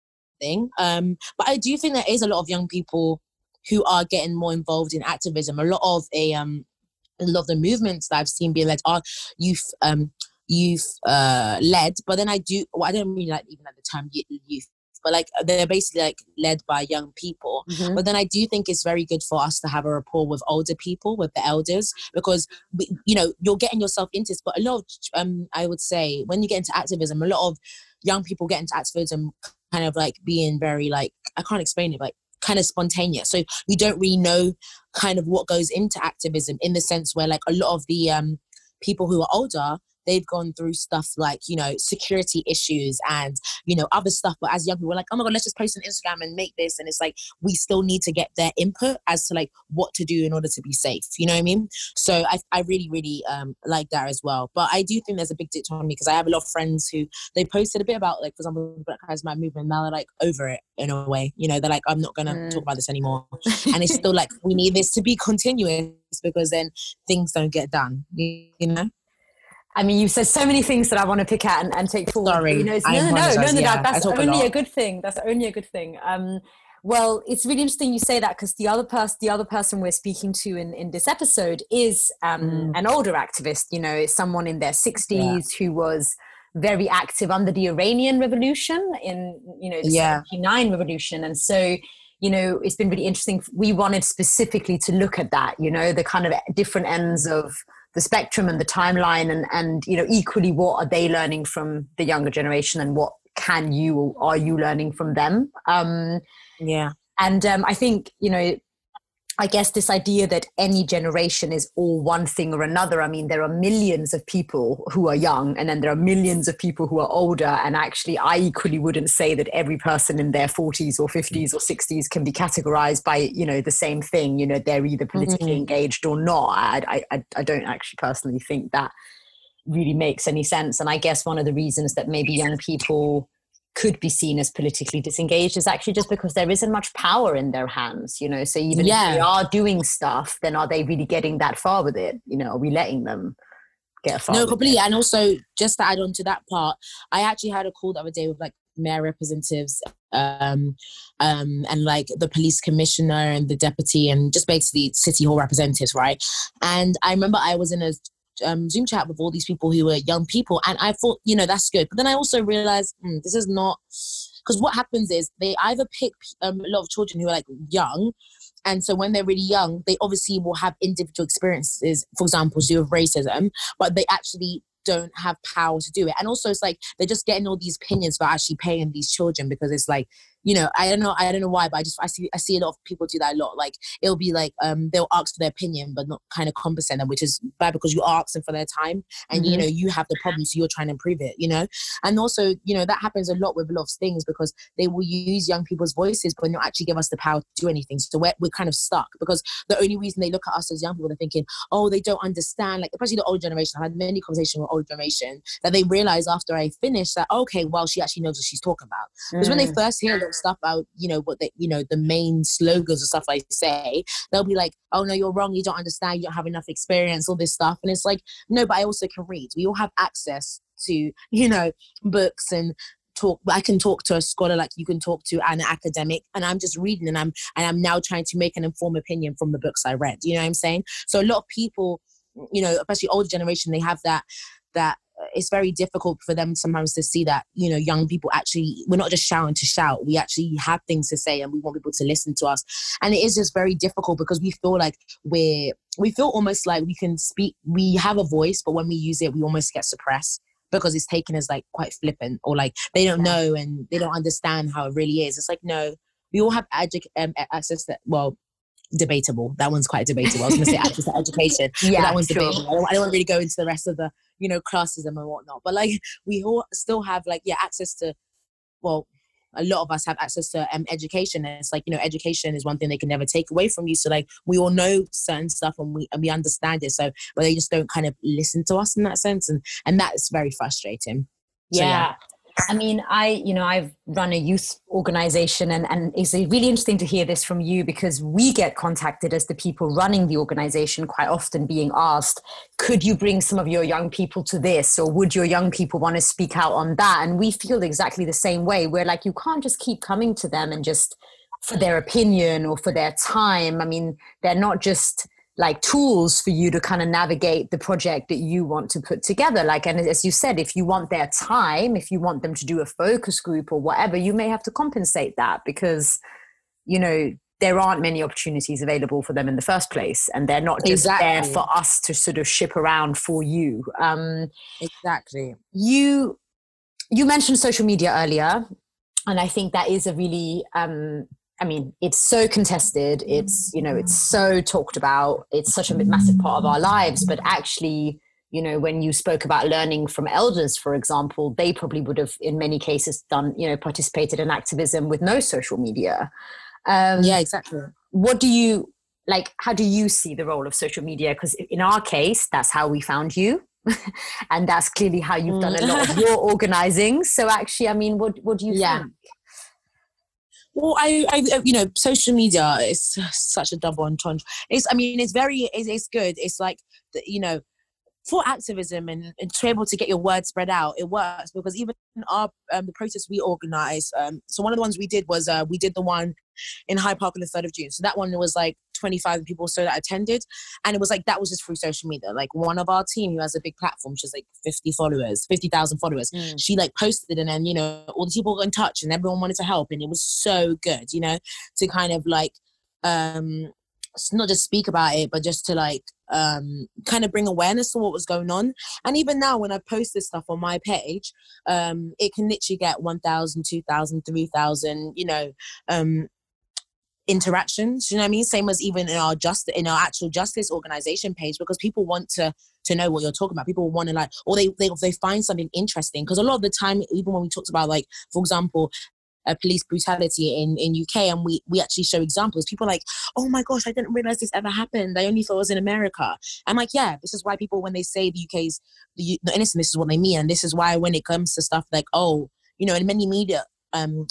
thing. Um, but I do think there is a lot of young people who are getting more involved in activism. A lot of a um, a lot of the movements that I've seen being led are youth um, youth uh, led. But then I do well, I don't really like even at the term youth but like they're basically like led by young people. Mhm. But then I do think it's very good for us to have a rapport with older people, with the elders, because we, you know you're getting yourself into this. But a lot of, um, I would say, when you get into activism, a lot of young people get into activism kind of like being very like I can't explain it, like kind of spontaneous. So we don't really know kind of what goes into activism in the sense where like a lot of the um people who are older they've gone through stuff like you know security issues and you know other stuff. But as young people we're like oh my god let's just post on instagram and make this. And it's like we still need to get their input as to like what to do in order to be safe. You know what i mean? So i, I really really um like that as well. But i do think there's a big dichotomy because i have a lot of friends who they posted a bit about like for example black lives matter movement now they're like over it in a way. You know they're like i'm not gonna Mm. talk about this anymore. And it's still like we need this to be continuous because then things don't get done you know I mean, you said so many things that I want to pick out and, and take forward. Sorry, You know, no, no, no, no, no, Yeah, that, that's talk a only a, good thing. That's only a good thing. Um, well, it's really interesting you say that because the other person, the other person we're speaking to in, in this episode is um, Mm. an older activist. You know, it's someone in their sixties who was very active under the Iranian Revolution in you know the Yeah. nine revolution, and so you know it's been really interesting. We wanted specifically to look at that. You know, the kind of different ends of the spectrum and the timeline and and you know equally what are they learning from the younger generation and what can you are you learning from them? Um yeah. and um i think you know i guess this idea that any generation is all one thing or another. I mean there are millions of people who are young and then there are millions of people who are older. And actually i equally wouldn't say that every person in their 40s or 50s or 60s can be categorized by you know the same thing. You know they're either politically Mhm. engaged or not. I i i don't actually personally think that really makes any sense. And i guess one of the reasons that maybe young people could be seen as politically disengaged is actually just because there isn't much power in their hands you know? So even if they are doing stuff then are they really getting that far with it? You know are we letting them get far no with it? completely and also just to add on to that part i actually had a call the other day with like mayor representatives um um and like the police commissioner and the deputy and just basically city hall representatives right? And i remember i was in a um, zoom chat with all these people who were young people and i thought you know that's good but then i also realized hmm, this is not because what happens is they either pick um, a lot of children who are like young and so when they're really young they obviously will have individual experiences for example to do with racism but they actually don't have power to do it. And also, it's like they're just getting all these opinions for actually paying these children because it's like, you know, I don't know, I don't know why, but I just I see I see a lot of people do that a lot. Like it'll be like um they'll ask for their opinion but not kind of compensate them, which is bad because you ask them for their time and you Mhm. know you have the problem, so you're trying to improve it, you know. And also, you know, that happens a lot with a lot of things because they will use young people's voices but not actually give us the power to do anything. So we're we're kind of stuck because the only reason they look at us as young people, they're thinking, oh, they don't understand. Like, especially the older generation. I had many conversations with older generation that they realize after I finish that, okay, well, she actually knows what she's talking about. Because when they Mm. first hear stuff about, you know, what they, you know, the main slogans or stuff I say, they'll be like, oh, no, you're wrong. You don't understand. You don't have enough experience, all this stuff. And it's like, no, but I also can read. We all have access to, you know, books and talk i can talk to a scholar like you can talk to an academic and i'm just reading and i'm and i'm now trying to make an informed opinion from the books i read you know what i'm saying so a lot of people you know especially older generation they have that that it's very difficult for them sometimes to see that you know young people actually we're not just shouting to shout. We actually have things to say and we want people to listen to us. And it is just very difficult because we feel like we're we feel almost like we can speak we have a voice but when we use it we almost get suppressed because it's taken as like quite flippant or like they don't know and they don't understand how it really is. It's like no we all have um, access to well debatable that one's quite debatable i was going to say access to education yeah that one's sure. debatable. I don't, I don't want to really go into the rest of the, you know, classism and whatnot. But like, we all still have like, yeah, access to, well, a lot of us have access to um, education. And it's like, you know, education is one thing they can never take away from you. So like, we all know certain stuff and we and we understand it. So, but they just don't kind of listen to us in that sense, and and that's very frustrating. So, yeah. I mean, I, you know, I've run a youth organization and, and it's really interesting to hear this from you because we get contacted as the people running the organization quite often being asked, could you bring some of your young people to this? Or would your young people want to speak out on that? And we feel exactly the same way. We're like, you can't just keep coming to them and just for their opinion or for their time. I mean, they're not just like tools for you to kind of navigate the project that you want to put together. Like and as you said if you want their time if you want them to do a focus group or whatever you may have to compensate that because you know there aren't many opportunities available for them in the first place and they're not just exactly. there for us to sort of ship around for you. Um exactly. you you mentioned social media earlier and i think that is a really um I mean, it's so contested. It's you know, it's so talked about. It's such a massive part of our lives. But actually, you know, when you spoke about learning from elders, for example, they probably would have, in many cases, done you know, participated in activism with no social media. Um, yeah, exactly. What do you like? How do you see the role of social media? Because in our case, that's how we found you. and that's clearly how you've done a lot of mm. your organizing. So actually, I mean, what what do you yeah. think? Well, I, I, uh, you know, social media is such a double entendre. It's, I mean, it's very, it's, it's good. It's like, you know, for activism and, and, to be able to get your word spread out, it works because even our um, the process we organized. Um, so one of the ones we did was uh, we did the one in Hyde Park on the third of June. So that one was like 25 people so that attended, and it was like that was just through social media. Like one of our team who has a big platform, she's like 50 followers, 50,000 followers. Mm. She like posted and then you know all the people got in touch and everyone wanted to help, and it was so good, you know, to kind of like um not just speak about it, but just to like um, kind of bring awareness to what was going on. And even now, when I post this stuff on my page, um, it can literally get 1,000, 2,000, 3,000, you know, um, interactions. You know what I mean? Same as even in our just in our actual justice organization page, because people want to to know what you're talking about. People want to like, or they they they find something interesting. Because a lot of the time, even when we talked about like, for example, uh, police brutality in in UK, and we we actually show examples. People like, oh my gosh, I didn't realize this ever happened. I only thought it was in America. I'm like, yeah, this is why people when they say the UK's the, the innocent, this is what they mean, and this is why when it comes to stuff like, oh, you know, in many media, um,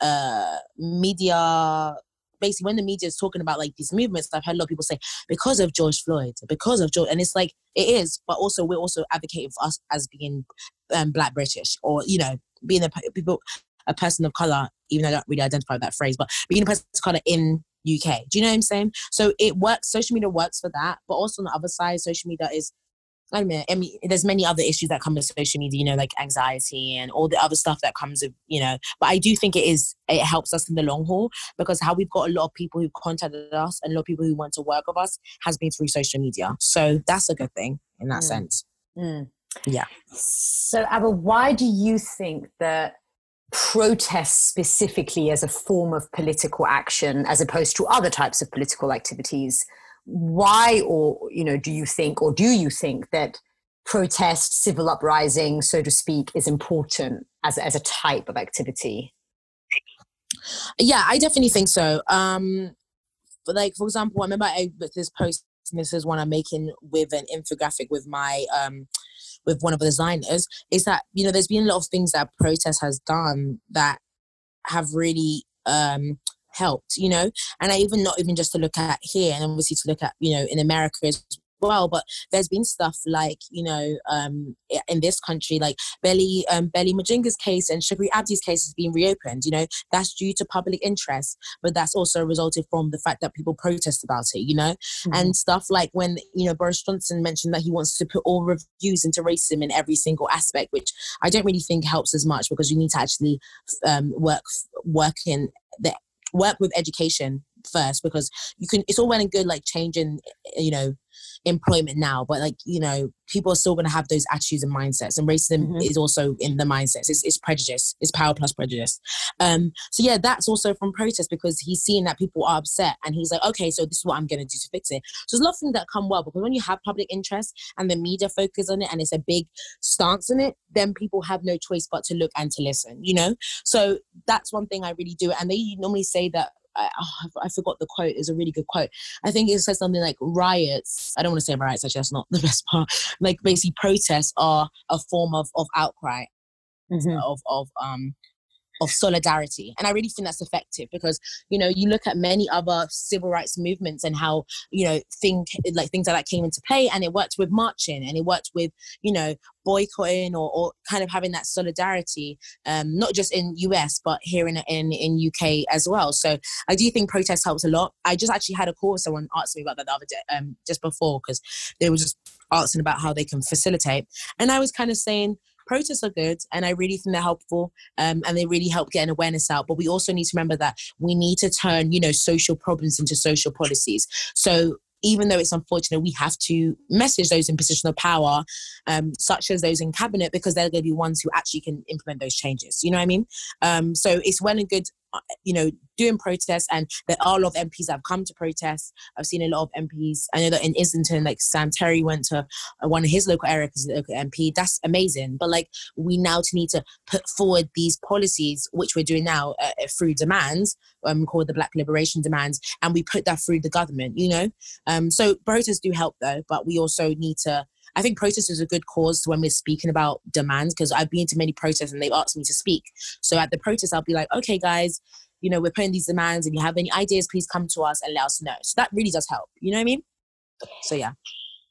uh, media basically when the media is talking about like these movements, I've heard a lot of people say because of George Floyd, because of George, and it's like it is, but also we're also advocating for us as being um, Black British or you know being a people a person of color, even though I don't really identify with that phrase, but being a person of color in UK. Do you know what I'm saying? So it works. Social media works for that, but also on the other side, social media is. I mean, I mean, there's many other issues that come with social media, you know, like anxiety and all the other stuff that comes with, you know. But I do think it is, it helps us in the long haul because how we've got a lot of people who contacted us and a lot of people who want to work with us has been through social media. So that's a good thing in that mm. sense. Mm. Yeah. So, Abba, why do you think that protest specifically as a form of political action as opposed to other types of political activities why or you know do you think or do you think that protest civil uprising so to speak is important as, as a type of activity? Yeah i definitely think so. Um like for example i remember I, this post this is one i'm making with an infographic with my um with one of the designers is that you know there's been a lot of things that protest has done that have really um helped you know? And i even not even just to look at here and obviously to look at you know in america as well. But there's been stuff like, you know, um, in this country, like Belly um, Belly Mujinga's case and Shukri Abdi's case has been reopened. You know, that's due to public interest, but that's also resulted from the fact that people protest about it. You know, mm-hmm. and stuff like when you know Boris Johnson mentioned that he wants to put all reviews into racism in every single aspect, which I don't really think helps as much because you need to actually um, work work in the work with education first because you can it's all well and good like changing you know employment now but like you know people are still going to have those attitudes and mindsets and racism mm-hmm. is also in the mindsets. It's, it's, prejudice. It's power plus prejudice. Um so yeah that's also from protest because he's seeing that people are upset and he's like okay so this is what i'm going to do to fix it. So there's a lot of things that come well because when you have public interest and the media focus on it and it's a big stance in it then people have no choice but to look and to listen you know? So that's one thing i really do and they normally say that I, oh, I forgot the quote. It's a really good quote. I think it says something like riots. I don't want to say riots. Actually, that's not the best part. Like basically, protests are a form of of outcry, mm-hmm. of of um of solidarity. And I really think that's effective because, you know, you look at many other civil rights movements and how, you know, think like things like that came into play and it worked with marching and it worked with, you know, boycotting or, or kind of having that solidarity, um, not just in US, but here in, in, in UK as well. So I do think protest helps a lot. I just actually had a call, someone asked me about that the other day, um, just before, because they were just asking about how they can facilitate. And I was kind of saying, protests are good and I really think they're helpful um, and they really help get an awareness out. But we also need to remember that we need to turn, you know, social problems into social policies. So even though it's unfortunate, we have to message those in position of power, um, such as those in cabinet, because they're going to be ones who actually can implement those changes. You know what I mean? Um, so it's well and good you know, doing protests, and there are a lot of MPs that have come to protest. I've seen a lot of MPs. I know that in Islington, like Sam Tarry went to uh, one of his local areas because local MP. That's amazing. But like, we now need to put forward these policies, which we're doing now uh, uh, through demands, um, called the Black Liberation Demands, and we put that through the government. You know, um, so protests do help though, but we also need to I think protest is a good cause when we're speaking about demands because I've been to many protests and they've asked me to speak. So at the protest, I'll be like, okay, guys, you know, we're putting these demands. If you have any ideas, please come to us and let us know. So that really does help. You know what I mean? So yeah.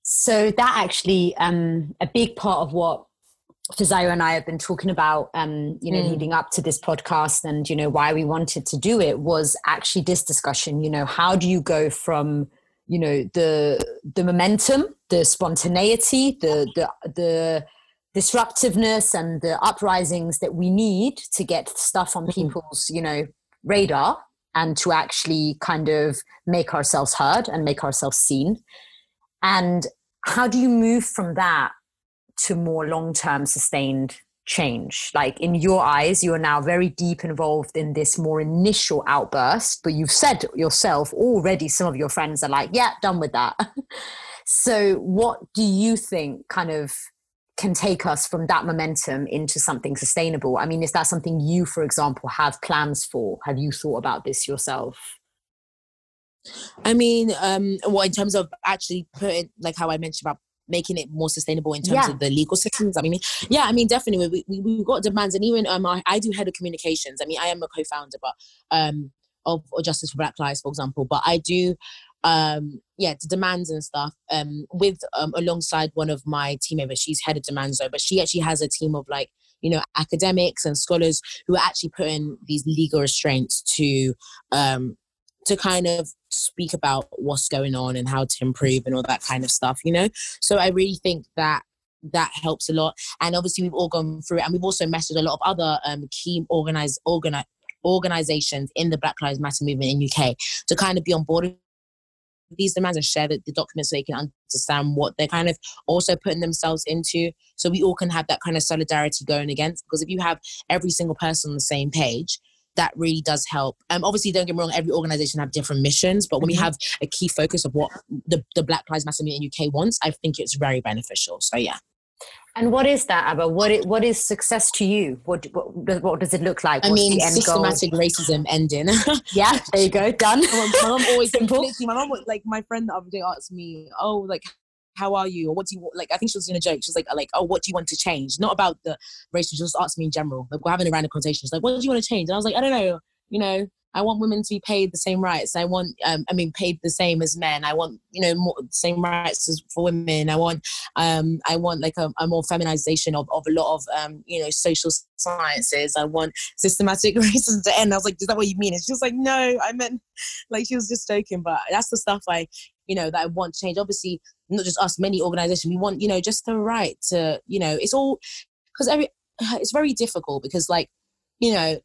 So that actually um, a big part of what Fisayo and I have been talking about, um, you know, mm. leading up to this podcast, and you know why we wanted to do it was actually this discussion. You know, how do you go from you know the the momentum the spontaneity the the the disruptiveness and the uprisings that we need to get stuff on mm-hmm. people's you know radar and to actually kind of make ourselves heard and make ourselves seen and how do you move from that to more long-term sustained change? Like in your eyes, you are now very deep involved in this more initial outburst, but you've said yourself already, some of your friends are like, yeah, done with that. so, what do you think kind of can take us from that momentum into something sustainable? I mean, is that something you, for example, have plans for? Have you thought about this yourself? I mean, um, well, in terms of actually putting, like how I mentioned about making it more sustainable in terms yeah. of the legal systems. I mean, yeah, I mean, definitely we, we, we've got demands, and even um, I, I do head of communications. I mean, I am a co-founder, but um, of, of Justice for Black Lives, for example. But I do, um, yeah, the demands and stuff. Um, with um, alongside one of my team members, she's head of demands though, but she actually has a team of like you know academics and scholars who are actually putting these legal restraints to um to kind of speak about what's going on and how to improve and all that kind of stuff, you know? So I really think that that helps a lot. And obviously we've all gone through it and we've also messaged a lot of other um, key organize, organize, organizations in the Black Lives Matter movement in UK to kind of be on board these demands and share the, the, documents so they can understand what they're kind of also putting themselves into so we all can have that kind of solidarity going against because if you have every single person on the same page that really does help. Um, obviously, don't get me wrong, every organization have different missions, but when mm-hmm. we have a key focus of what the, the Black Lives Matter in UK wants, I think it's very beneficial. So yeah. And what is that, Abba? What is, what is success to you? What what, what does it look like? What's I mean, systematic goal? racism ending. yeah, there you go, done. my mom always simple. My mom, like my friend the other day asked me, "Oh, like how are you or what do you like i think she was doing a joke she was like like oh what do you want to change not about the race she just asked me in general like we're having a random conversation she's like what do you want to change and i was like i don't know you know i want women to be paid the same rights. I want um, i mean paid the same as men. I want you know more same rights as for women. I want um i want like a, a more feminization of, of a lot of um you know social sciences. I want systematic racism to end. I was like is that what you mean? And she was like no i meant like she was just joking. But that's the stuff i you know that i want to change. Obviously not just us, many organizations. We want, you know, just the right to, you know, it's all because every it's very difficult because like, you know,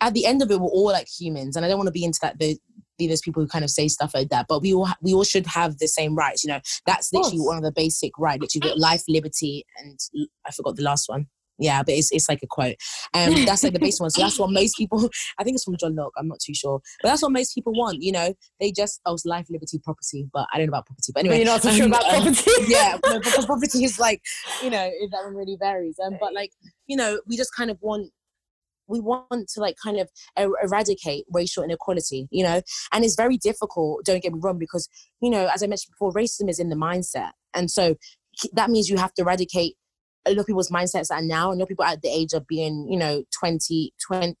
at the end of it, we're all like humans, and I don't want to be into that. The, be those people who kind of say stuff like that, but we all we all should have the same rights. You know, that's literally one of the basic rights. Literally, life, liberty, and I forgot the last one yeah, but it's, it's like a quote. And um, that's like the basic one. So that's what most people, I think it's from John Locke, I'm not too sure. But that's what most people want, you know? They just, oh, it's life, liberty, property. But I don't know about property. But anyway. But you're not so um, sure about um, property? yeah, because property is like, you know, that one really varies. Um, but like, you know, we just kind of want we want to like kind of er- eradicate racial inequality you know? And it's very difficult don't get me wrong because you know as i mentioned before racism is in the mindset. And so that means you have to eradicate a lot of people's mindsets are now, and a lot of people at the age of being, you know, 20, 20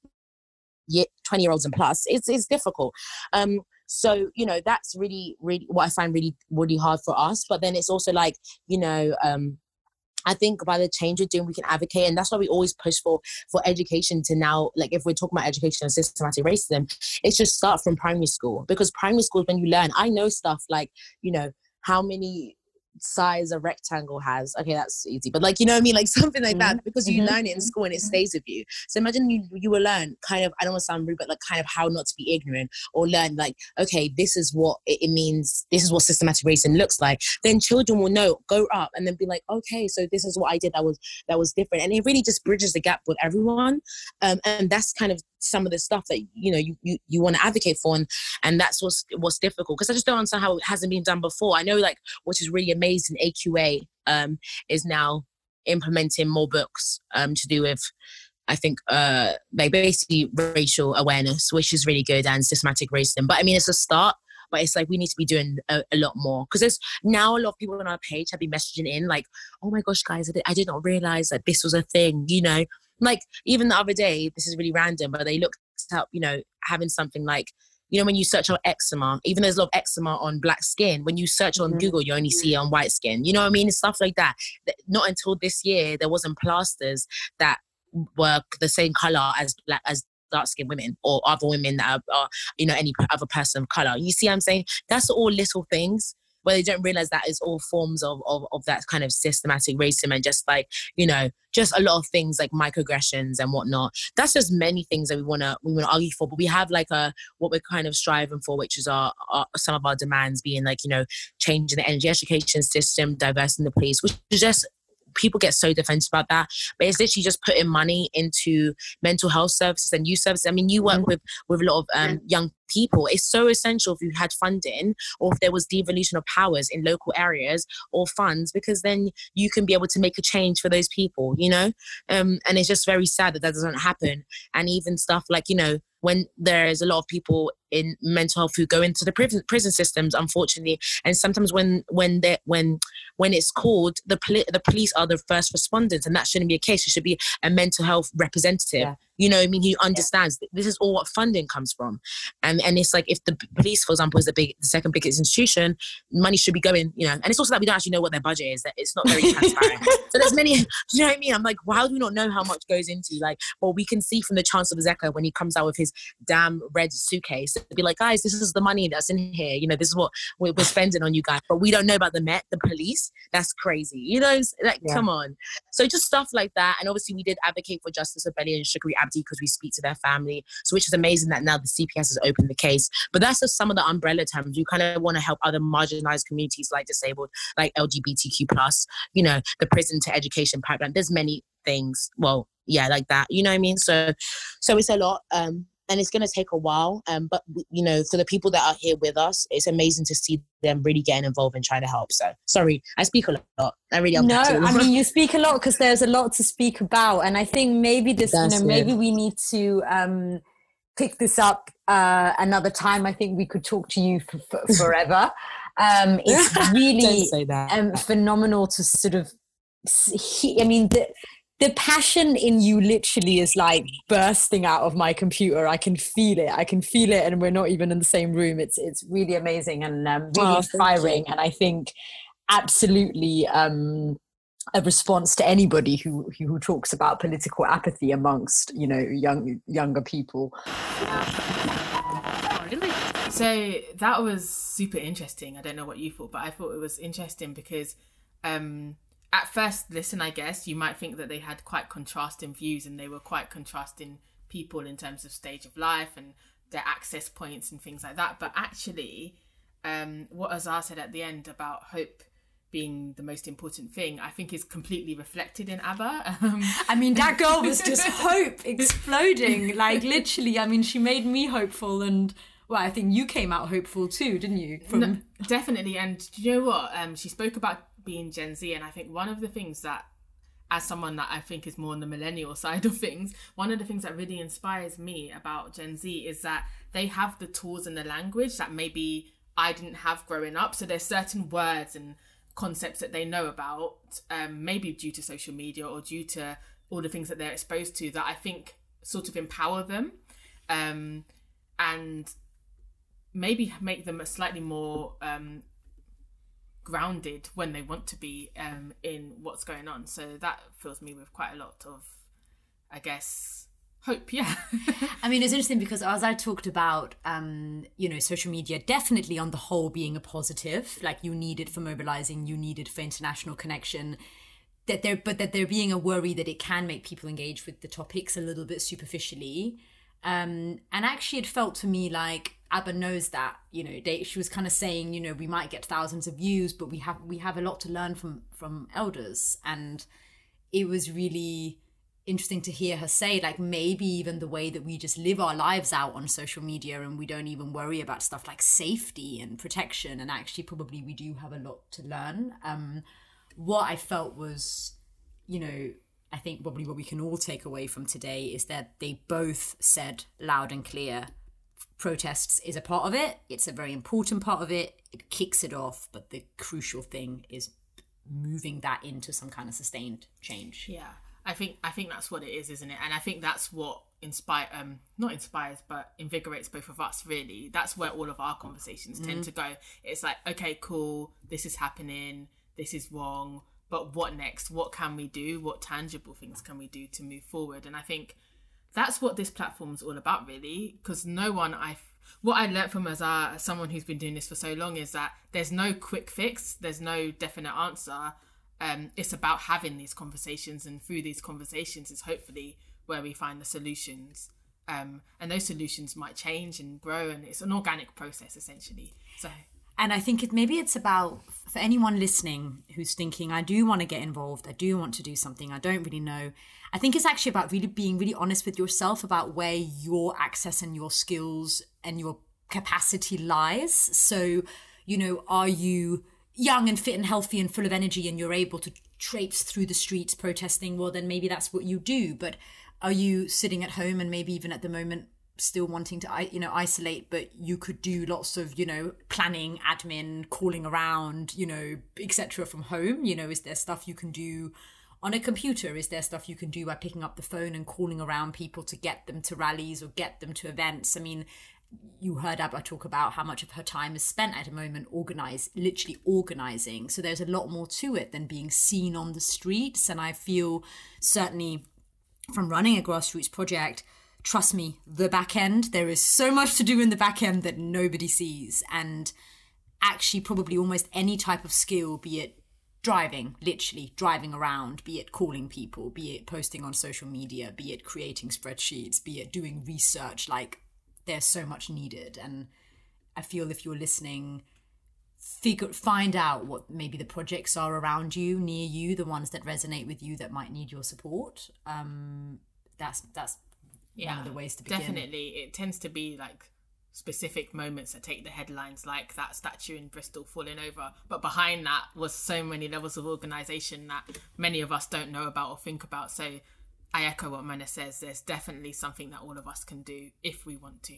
20 year olds and plus it's it's difficult. Um so you know that's really really what i find really really hard for us. But then it's also like you know um I think by the change we're doing, we can advocate, and that's why we always push for for education to now. Like if we're talking about education and systematic racism, it's just start from primary school because primary school is when you learn. I know stuff like you know how many size a rectangle has okay that's easy. But like you know what i mean? Like something like that mm-hmm. because you mm-hmm. learn it in school and it stays with you. So imagine you you will learn kind of i don't want to sound rude but like kind of how not to be ignorant or learn like okay this is what it means this is what systematic racism looks like. Then children will know go up and then be like okay so this is what i did that was that was different. And it really just bridges the gap with everyone. Um, and that's kind of some of the stuff that you know you you, you want to advocate for and and that's what's what's difficult because i just don't understand how it hasn't been done before i know like which is really amazing AQA um is now implementing more books um to do with I think uh like basically racial awareness, which is really good, and systematic racism. But I mean, it's a start. But it's like we need to be doing a, a lot more because there's now a lot of people on our page have been messaging in like, "Oh my gosh, guys, I did, I did not realize that this was a thing," you know. Like even the other day, this is really random, but they looked up, you know, having something like, you know, when you search on eczema, even there's a lot of eczema on black skin. When you search on mm-hmm. Google, you only see it on white skin. You know what I mean? Stuff like that. Not until this year there wasn't plasters that were the same color as black as dark skinned women or other women that are, are, you know any other person of color. You see, I'm saying that's all little things where they don't realize that is all forms of, of, of that kind of systematic racism and just like, you know, just a lot of things like microaggressions and whatnot. That's just many things that we wanna we wanna argue for. But we have like a what we're kind of striving for, which is our, our some of our demands being like, you know, changing the energy education system, diversing the police, which is just people get so defensive about that, but it's literally just putting money into mental health services and youth services. I mean, you work mm-hmm. with with a lot of um, young people. It's so essential if you had funding or if there was devolution of powers in local areas or funds, because then you can be able to make a change for those people, you know? Um, and it's just very sad that that doesn't happen. And even stuff like, you know, when there's a lot of people in mental health who go into the prison, prison systems unfortunately and sometimes when when they when when it's called the poli- the police are the first responders and that shouldn't be a case it should be a mental health representative yeah. You know, I mean, he understands yeah. this is all what funding comes from, and and it's like if the police, for example, is the big, the second biggest institution, money should be going. You know, and it's also that we don't actually know what their budget is. That it's not very transparent. so there's many. you know what I mean? I'm like, why do we not know how much goes into like? Well, we can see from the Chancellor of Exchequer when he comes out with his damn red suitcase, be like, guys, this is the money that's in here. You know, this is what we're, we're spending on you guys, but we don't know about the Met, the police. That's crazy. You know, like yeah. come on. So just stuff like that, and obviously we did advocate for justice of Belly and Shukri because we speak to their family. So, which is amazing that now the CPS has opened the case. But that's just some of the umbrella terms. You kind of want to help other marginalized communities like disabled, like LGBTQ plus. You know, the prison to education pipeline. There's many things. Well, yeah, like that. You know what I mean? So, so it's a lot. Um, and it's going to take a while. Um, but you know, for the people that are here with us, it's amazing to see them really getting involved and trying to help. So sorry, I speak a lot. I really am. no. I mean, you speak a lot because there's a lot to speak about, and I think maybe this, That's you know, maybe we need to um, pick this up uh, another time. I think we could talk to you for, for forever. um, it's really um, phenomenal to sort of. See, I mean, the, the passion in you literally is like bursting out of my computer. I can feel it. I can feel it, and we're not even in the same room. It's it's really amazing and um, really oh, inspiring. And I think absolutely um, a response to anybody who who talks about political apathy amongst you know young younger people. So that was super interesting. I don't know what you thought, but I thought it was interesting because. Um, at first listen, I guess you might think that they had quite contrasting views and they were quite contrasting people in terms of stage of life and their access points and things like that. But actually, um, what Azar said at the end about hope being the most important thing, I think is completely reflected in ABBA. Um, I mean, that girl was just hope exploding. Like literally, I mean, she made me hopeful and well, I think you came out hopeful too, didn't you? From... No, definitely. And you know what? Um, she spoke about being Gen Z. And I think one of the things that, as someone that I think is more on the millennial side of things, one of the things that really inspires me about Gen Z is that they have the tools and the language that maybe I didn't have growing up. So there's certain words and concepts that they know about, um, maybe due to social media or due to all the things that they're exposed to, that I think sort of empower them. um, and maybe make them a slightly more um, grounded when they want to be um, in what's going on. So that fills me with quite a lot of, I guess, hope. Yeah. I mean, it's interesting because as I talked about, um, you know, social media definitely on the whole being a positive, like you need it for mobilizing, you need it for international connection. That there, but that there being a worry that it can make people engage with the topics a little bit superficially. Um, and actually, it felt to me like Abba knows that. You know, they, she was kind of saying, you know, we might get thousands of views, but we have we have a lot to learn from from elders, and it was really interesting to hear her say like maybe even the way that we just live our lives out on social media and we don't even worry about stuff like safety and protection and actually probably we do have a lot to learn um what i felt was you know i think probably what we can all take away from today is that they both said loud and clear protests is a part of it it's a very important part of it it kicks it off but the crucial thing is moving that into some kind of sustained change yeah I think I think that's what it is, isn't it? And I think that's what inspire um not inspires but invigorates both of us really. That's where all of our conversations mm. tend to go. It's like, okay, cool, this is happening, this is wrong, but what next? What can we do? What tangible things can we do to move forward? And I think that's what this platform is all about really, because no one I what I learned from as uh, someone who's been doing this for so long is that there's no quick fix, there's no definite answer. Um, it's about having these conversations and through these conversations is hopefully where we find the solutions. Um, and those solutions might change and grow and it's an organic process essentially. So and i think it maybe it's about for anyone listening who's thinking i do want to get involved i do want to do something i don't really know i think it's actually about really being really honest with yourself about where your access and your skills and your capacity lies so you know are you young and fit and healthy and full of energy and you're able to traipse through the streets protesting, well, then maybe that's what you do. But are you sitting at home and maybe even at the moment still wanting to you know isolate but you could do lots of you know planning admin calling around you know etc from home. You know is there stuff you can do on a computer? Is there stuff you can do by picking up the phone and calling around people to get them to rallies or get them to events? I mean you heard Abba talk about how much of her time is spent at a moment organize literally organizing. So there's a lot more to it than being seen on the streets. And i feel certainly from running a grassroots project trust me the back end there is so much to do in the back end that nobody sees. And actually probably almost any type of skill be it driving literally driving around be it calling people be it posting on social media be it creating spreadsheets be it doing research like there's so much needed. And i feel if you're listening figure find out what maybe the projects are around you near you the ones that resonate with you that might need your support. Um that's that's yeah, one of the ways to begin definitely it tends to be like specific moments that take the headlines like that statue in bristol falling over but behind that was so many levels of organization that many of us don't know about or think about so I echo what Mona says. There's definitely something that all of us can do if we want to.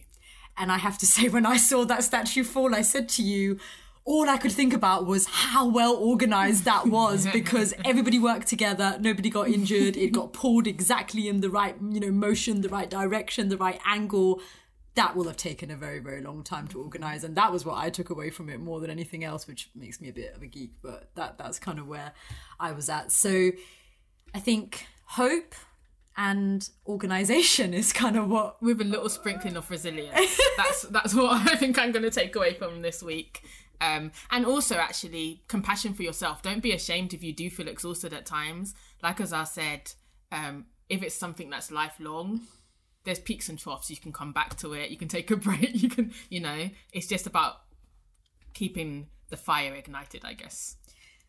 And I have to say, when I saw that statue fall, I said to you, all I could think about was how well organized that was because everybody worked together, nobody got injured, it got pulled exactly in the right, you know, motion, the right direction, the right angle. That will have taken a very, very long time to organize. And that was what I took away from it more than anything else, which makes me a bit of a geek, but that that's kind of where I was at. So I think hope and organization is kind of what with a little sprinkling of resilience that's that's what i think i'm going to take away from this week um, and also actually compassion for yourself. Don't be ashamed if you do feel exhausted at times. Like as i said um, if it's something that's lifelong there's peaks and troughs. You can come back to it. You can take a break. You can you know it's just about keeping the fire ignited i guess.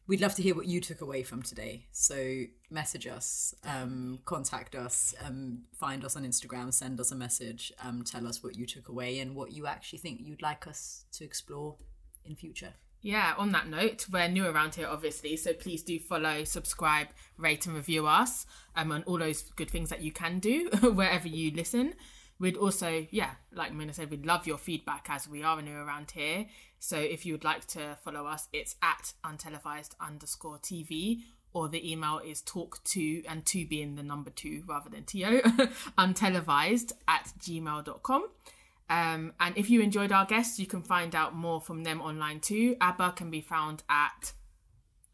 We'd love to hear what you took away from today. So message us, um, contact us, um, find us on Instagram, send us a message, um, tell us what you took away and what you actually think you'd like us to explore in future. Yeah, on that note, we're new around here, obviously, so please do follow, subscribe, rate, and review us, um, and all those good things that you can do wherever you listen. We'd also, yeah, like Mina said, we'd love your feedback as we are new around here. So if you would like to follow us, it's at untelevised underscore TV or the email is talk to and to being the number two rather than to untelevised at gmail.com. Um, and if you enjoyed our guests, you can find out more from them online too. ABBA can be found at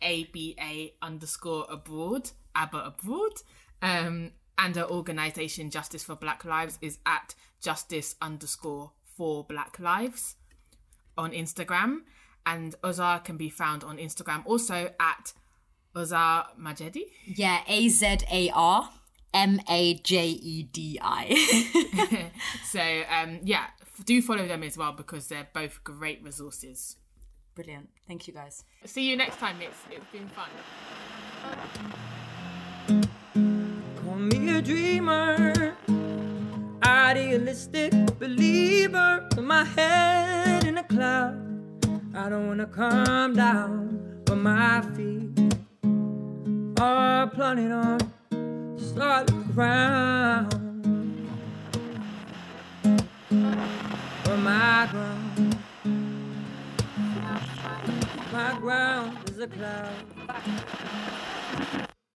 ABA underscore abroad, ABBA abroad. Um, and our organisation Justice for Black Lives is at justice underscore for Black Lives on Instagram. And Azar can be found on Instagram also at Azar Majedi. Yeah, A Z A R M A J E D I. so um, yeah, do follow them as well because they're both great resources. Brilliant. Thank you guys. See you next time. It's it's been fun. Call me a dreamer, idealistic believer. With my head in a cloud, I don't wanna come down, but my feet are planted on solid ground. But my ground, my ground is a cloud.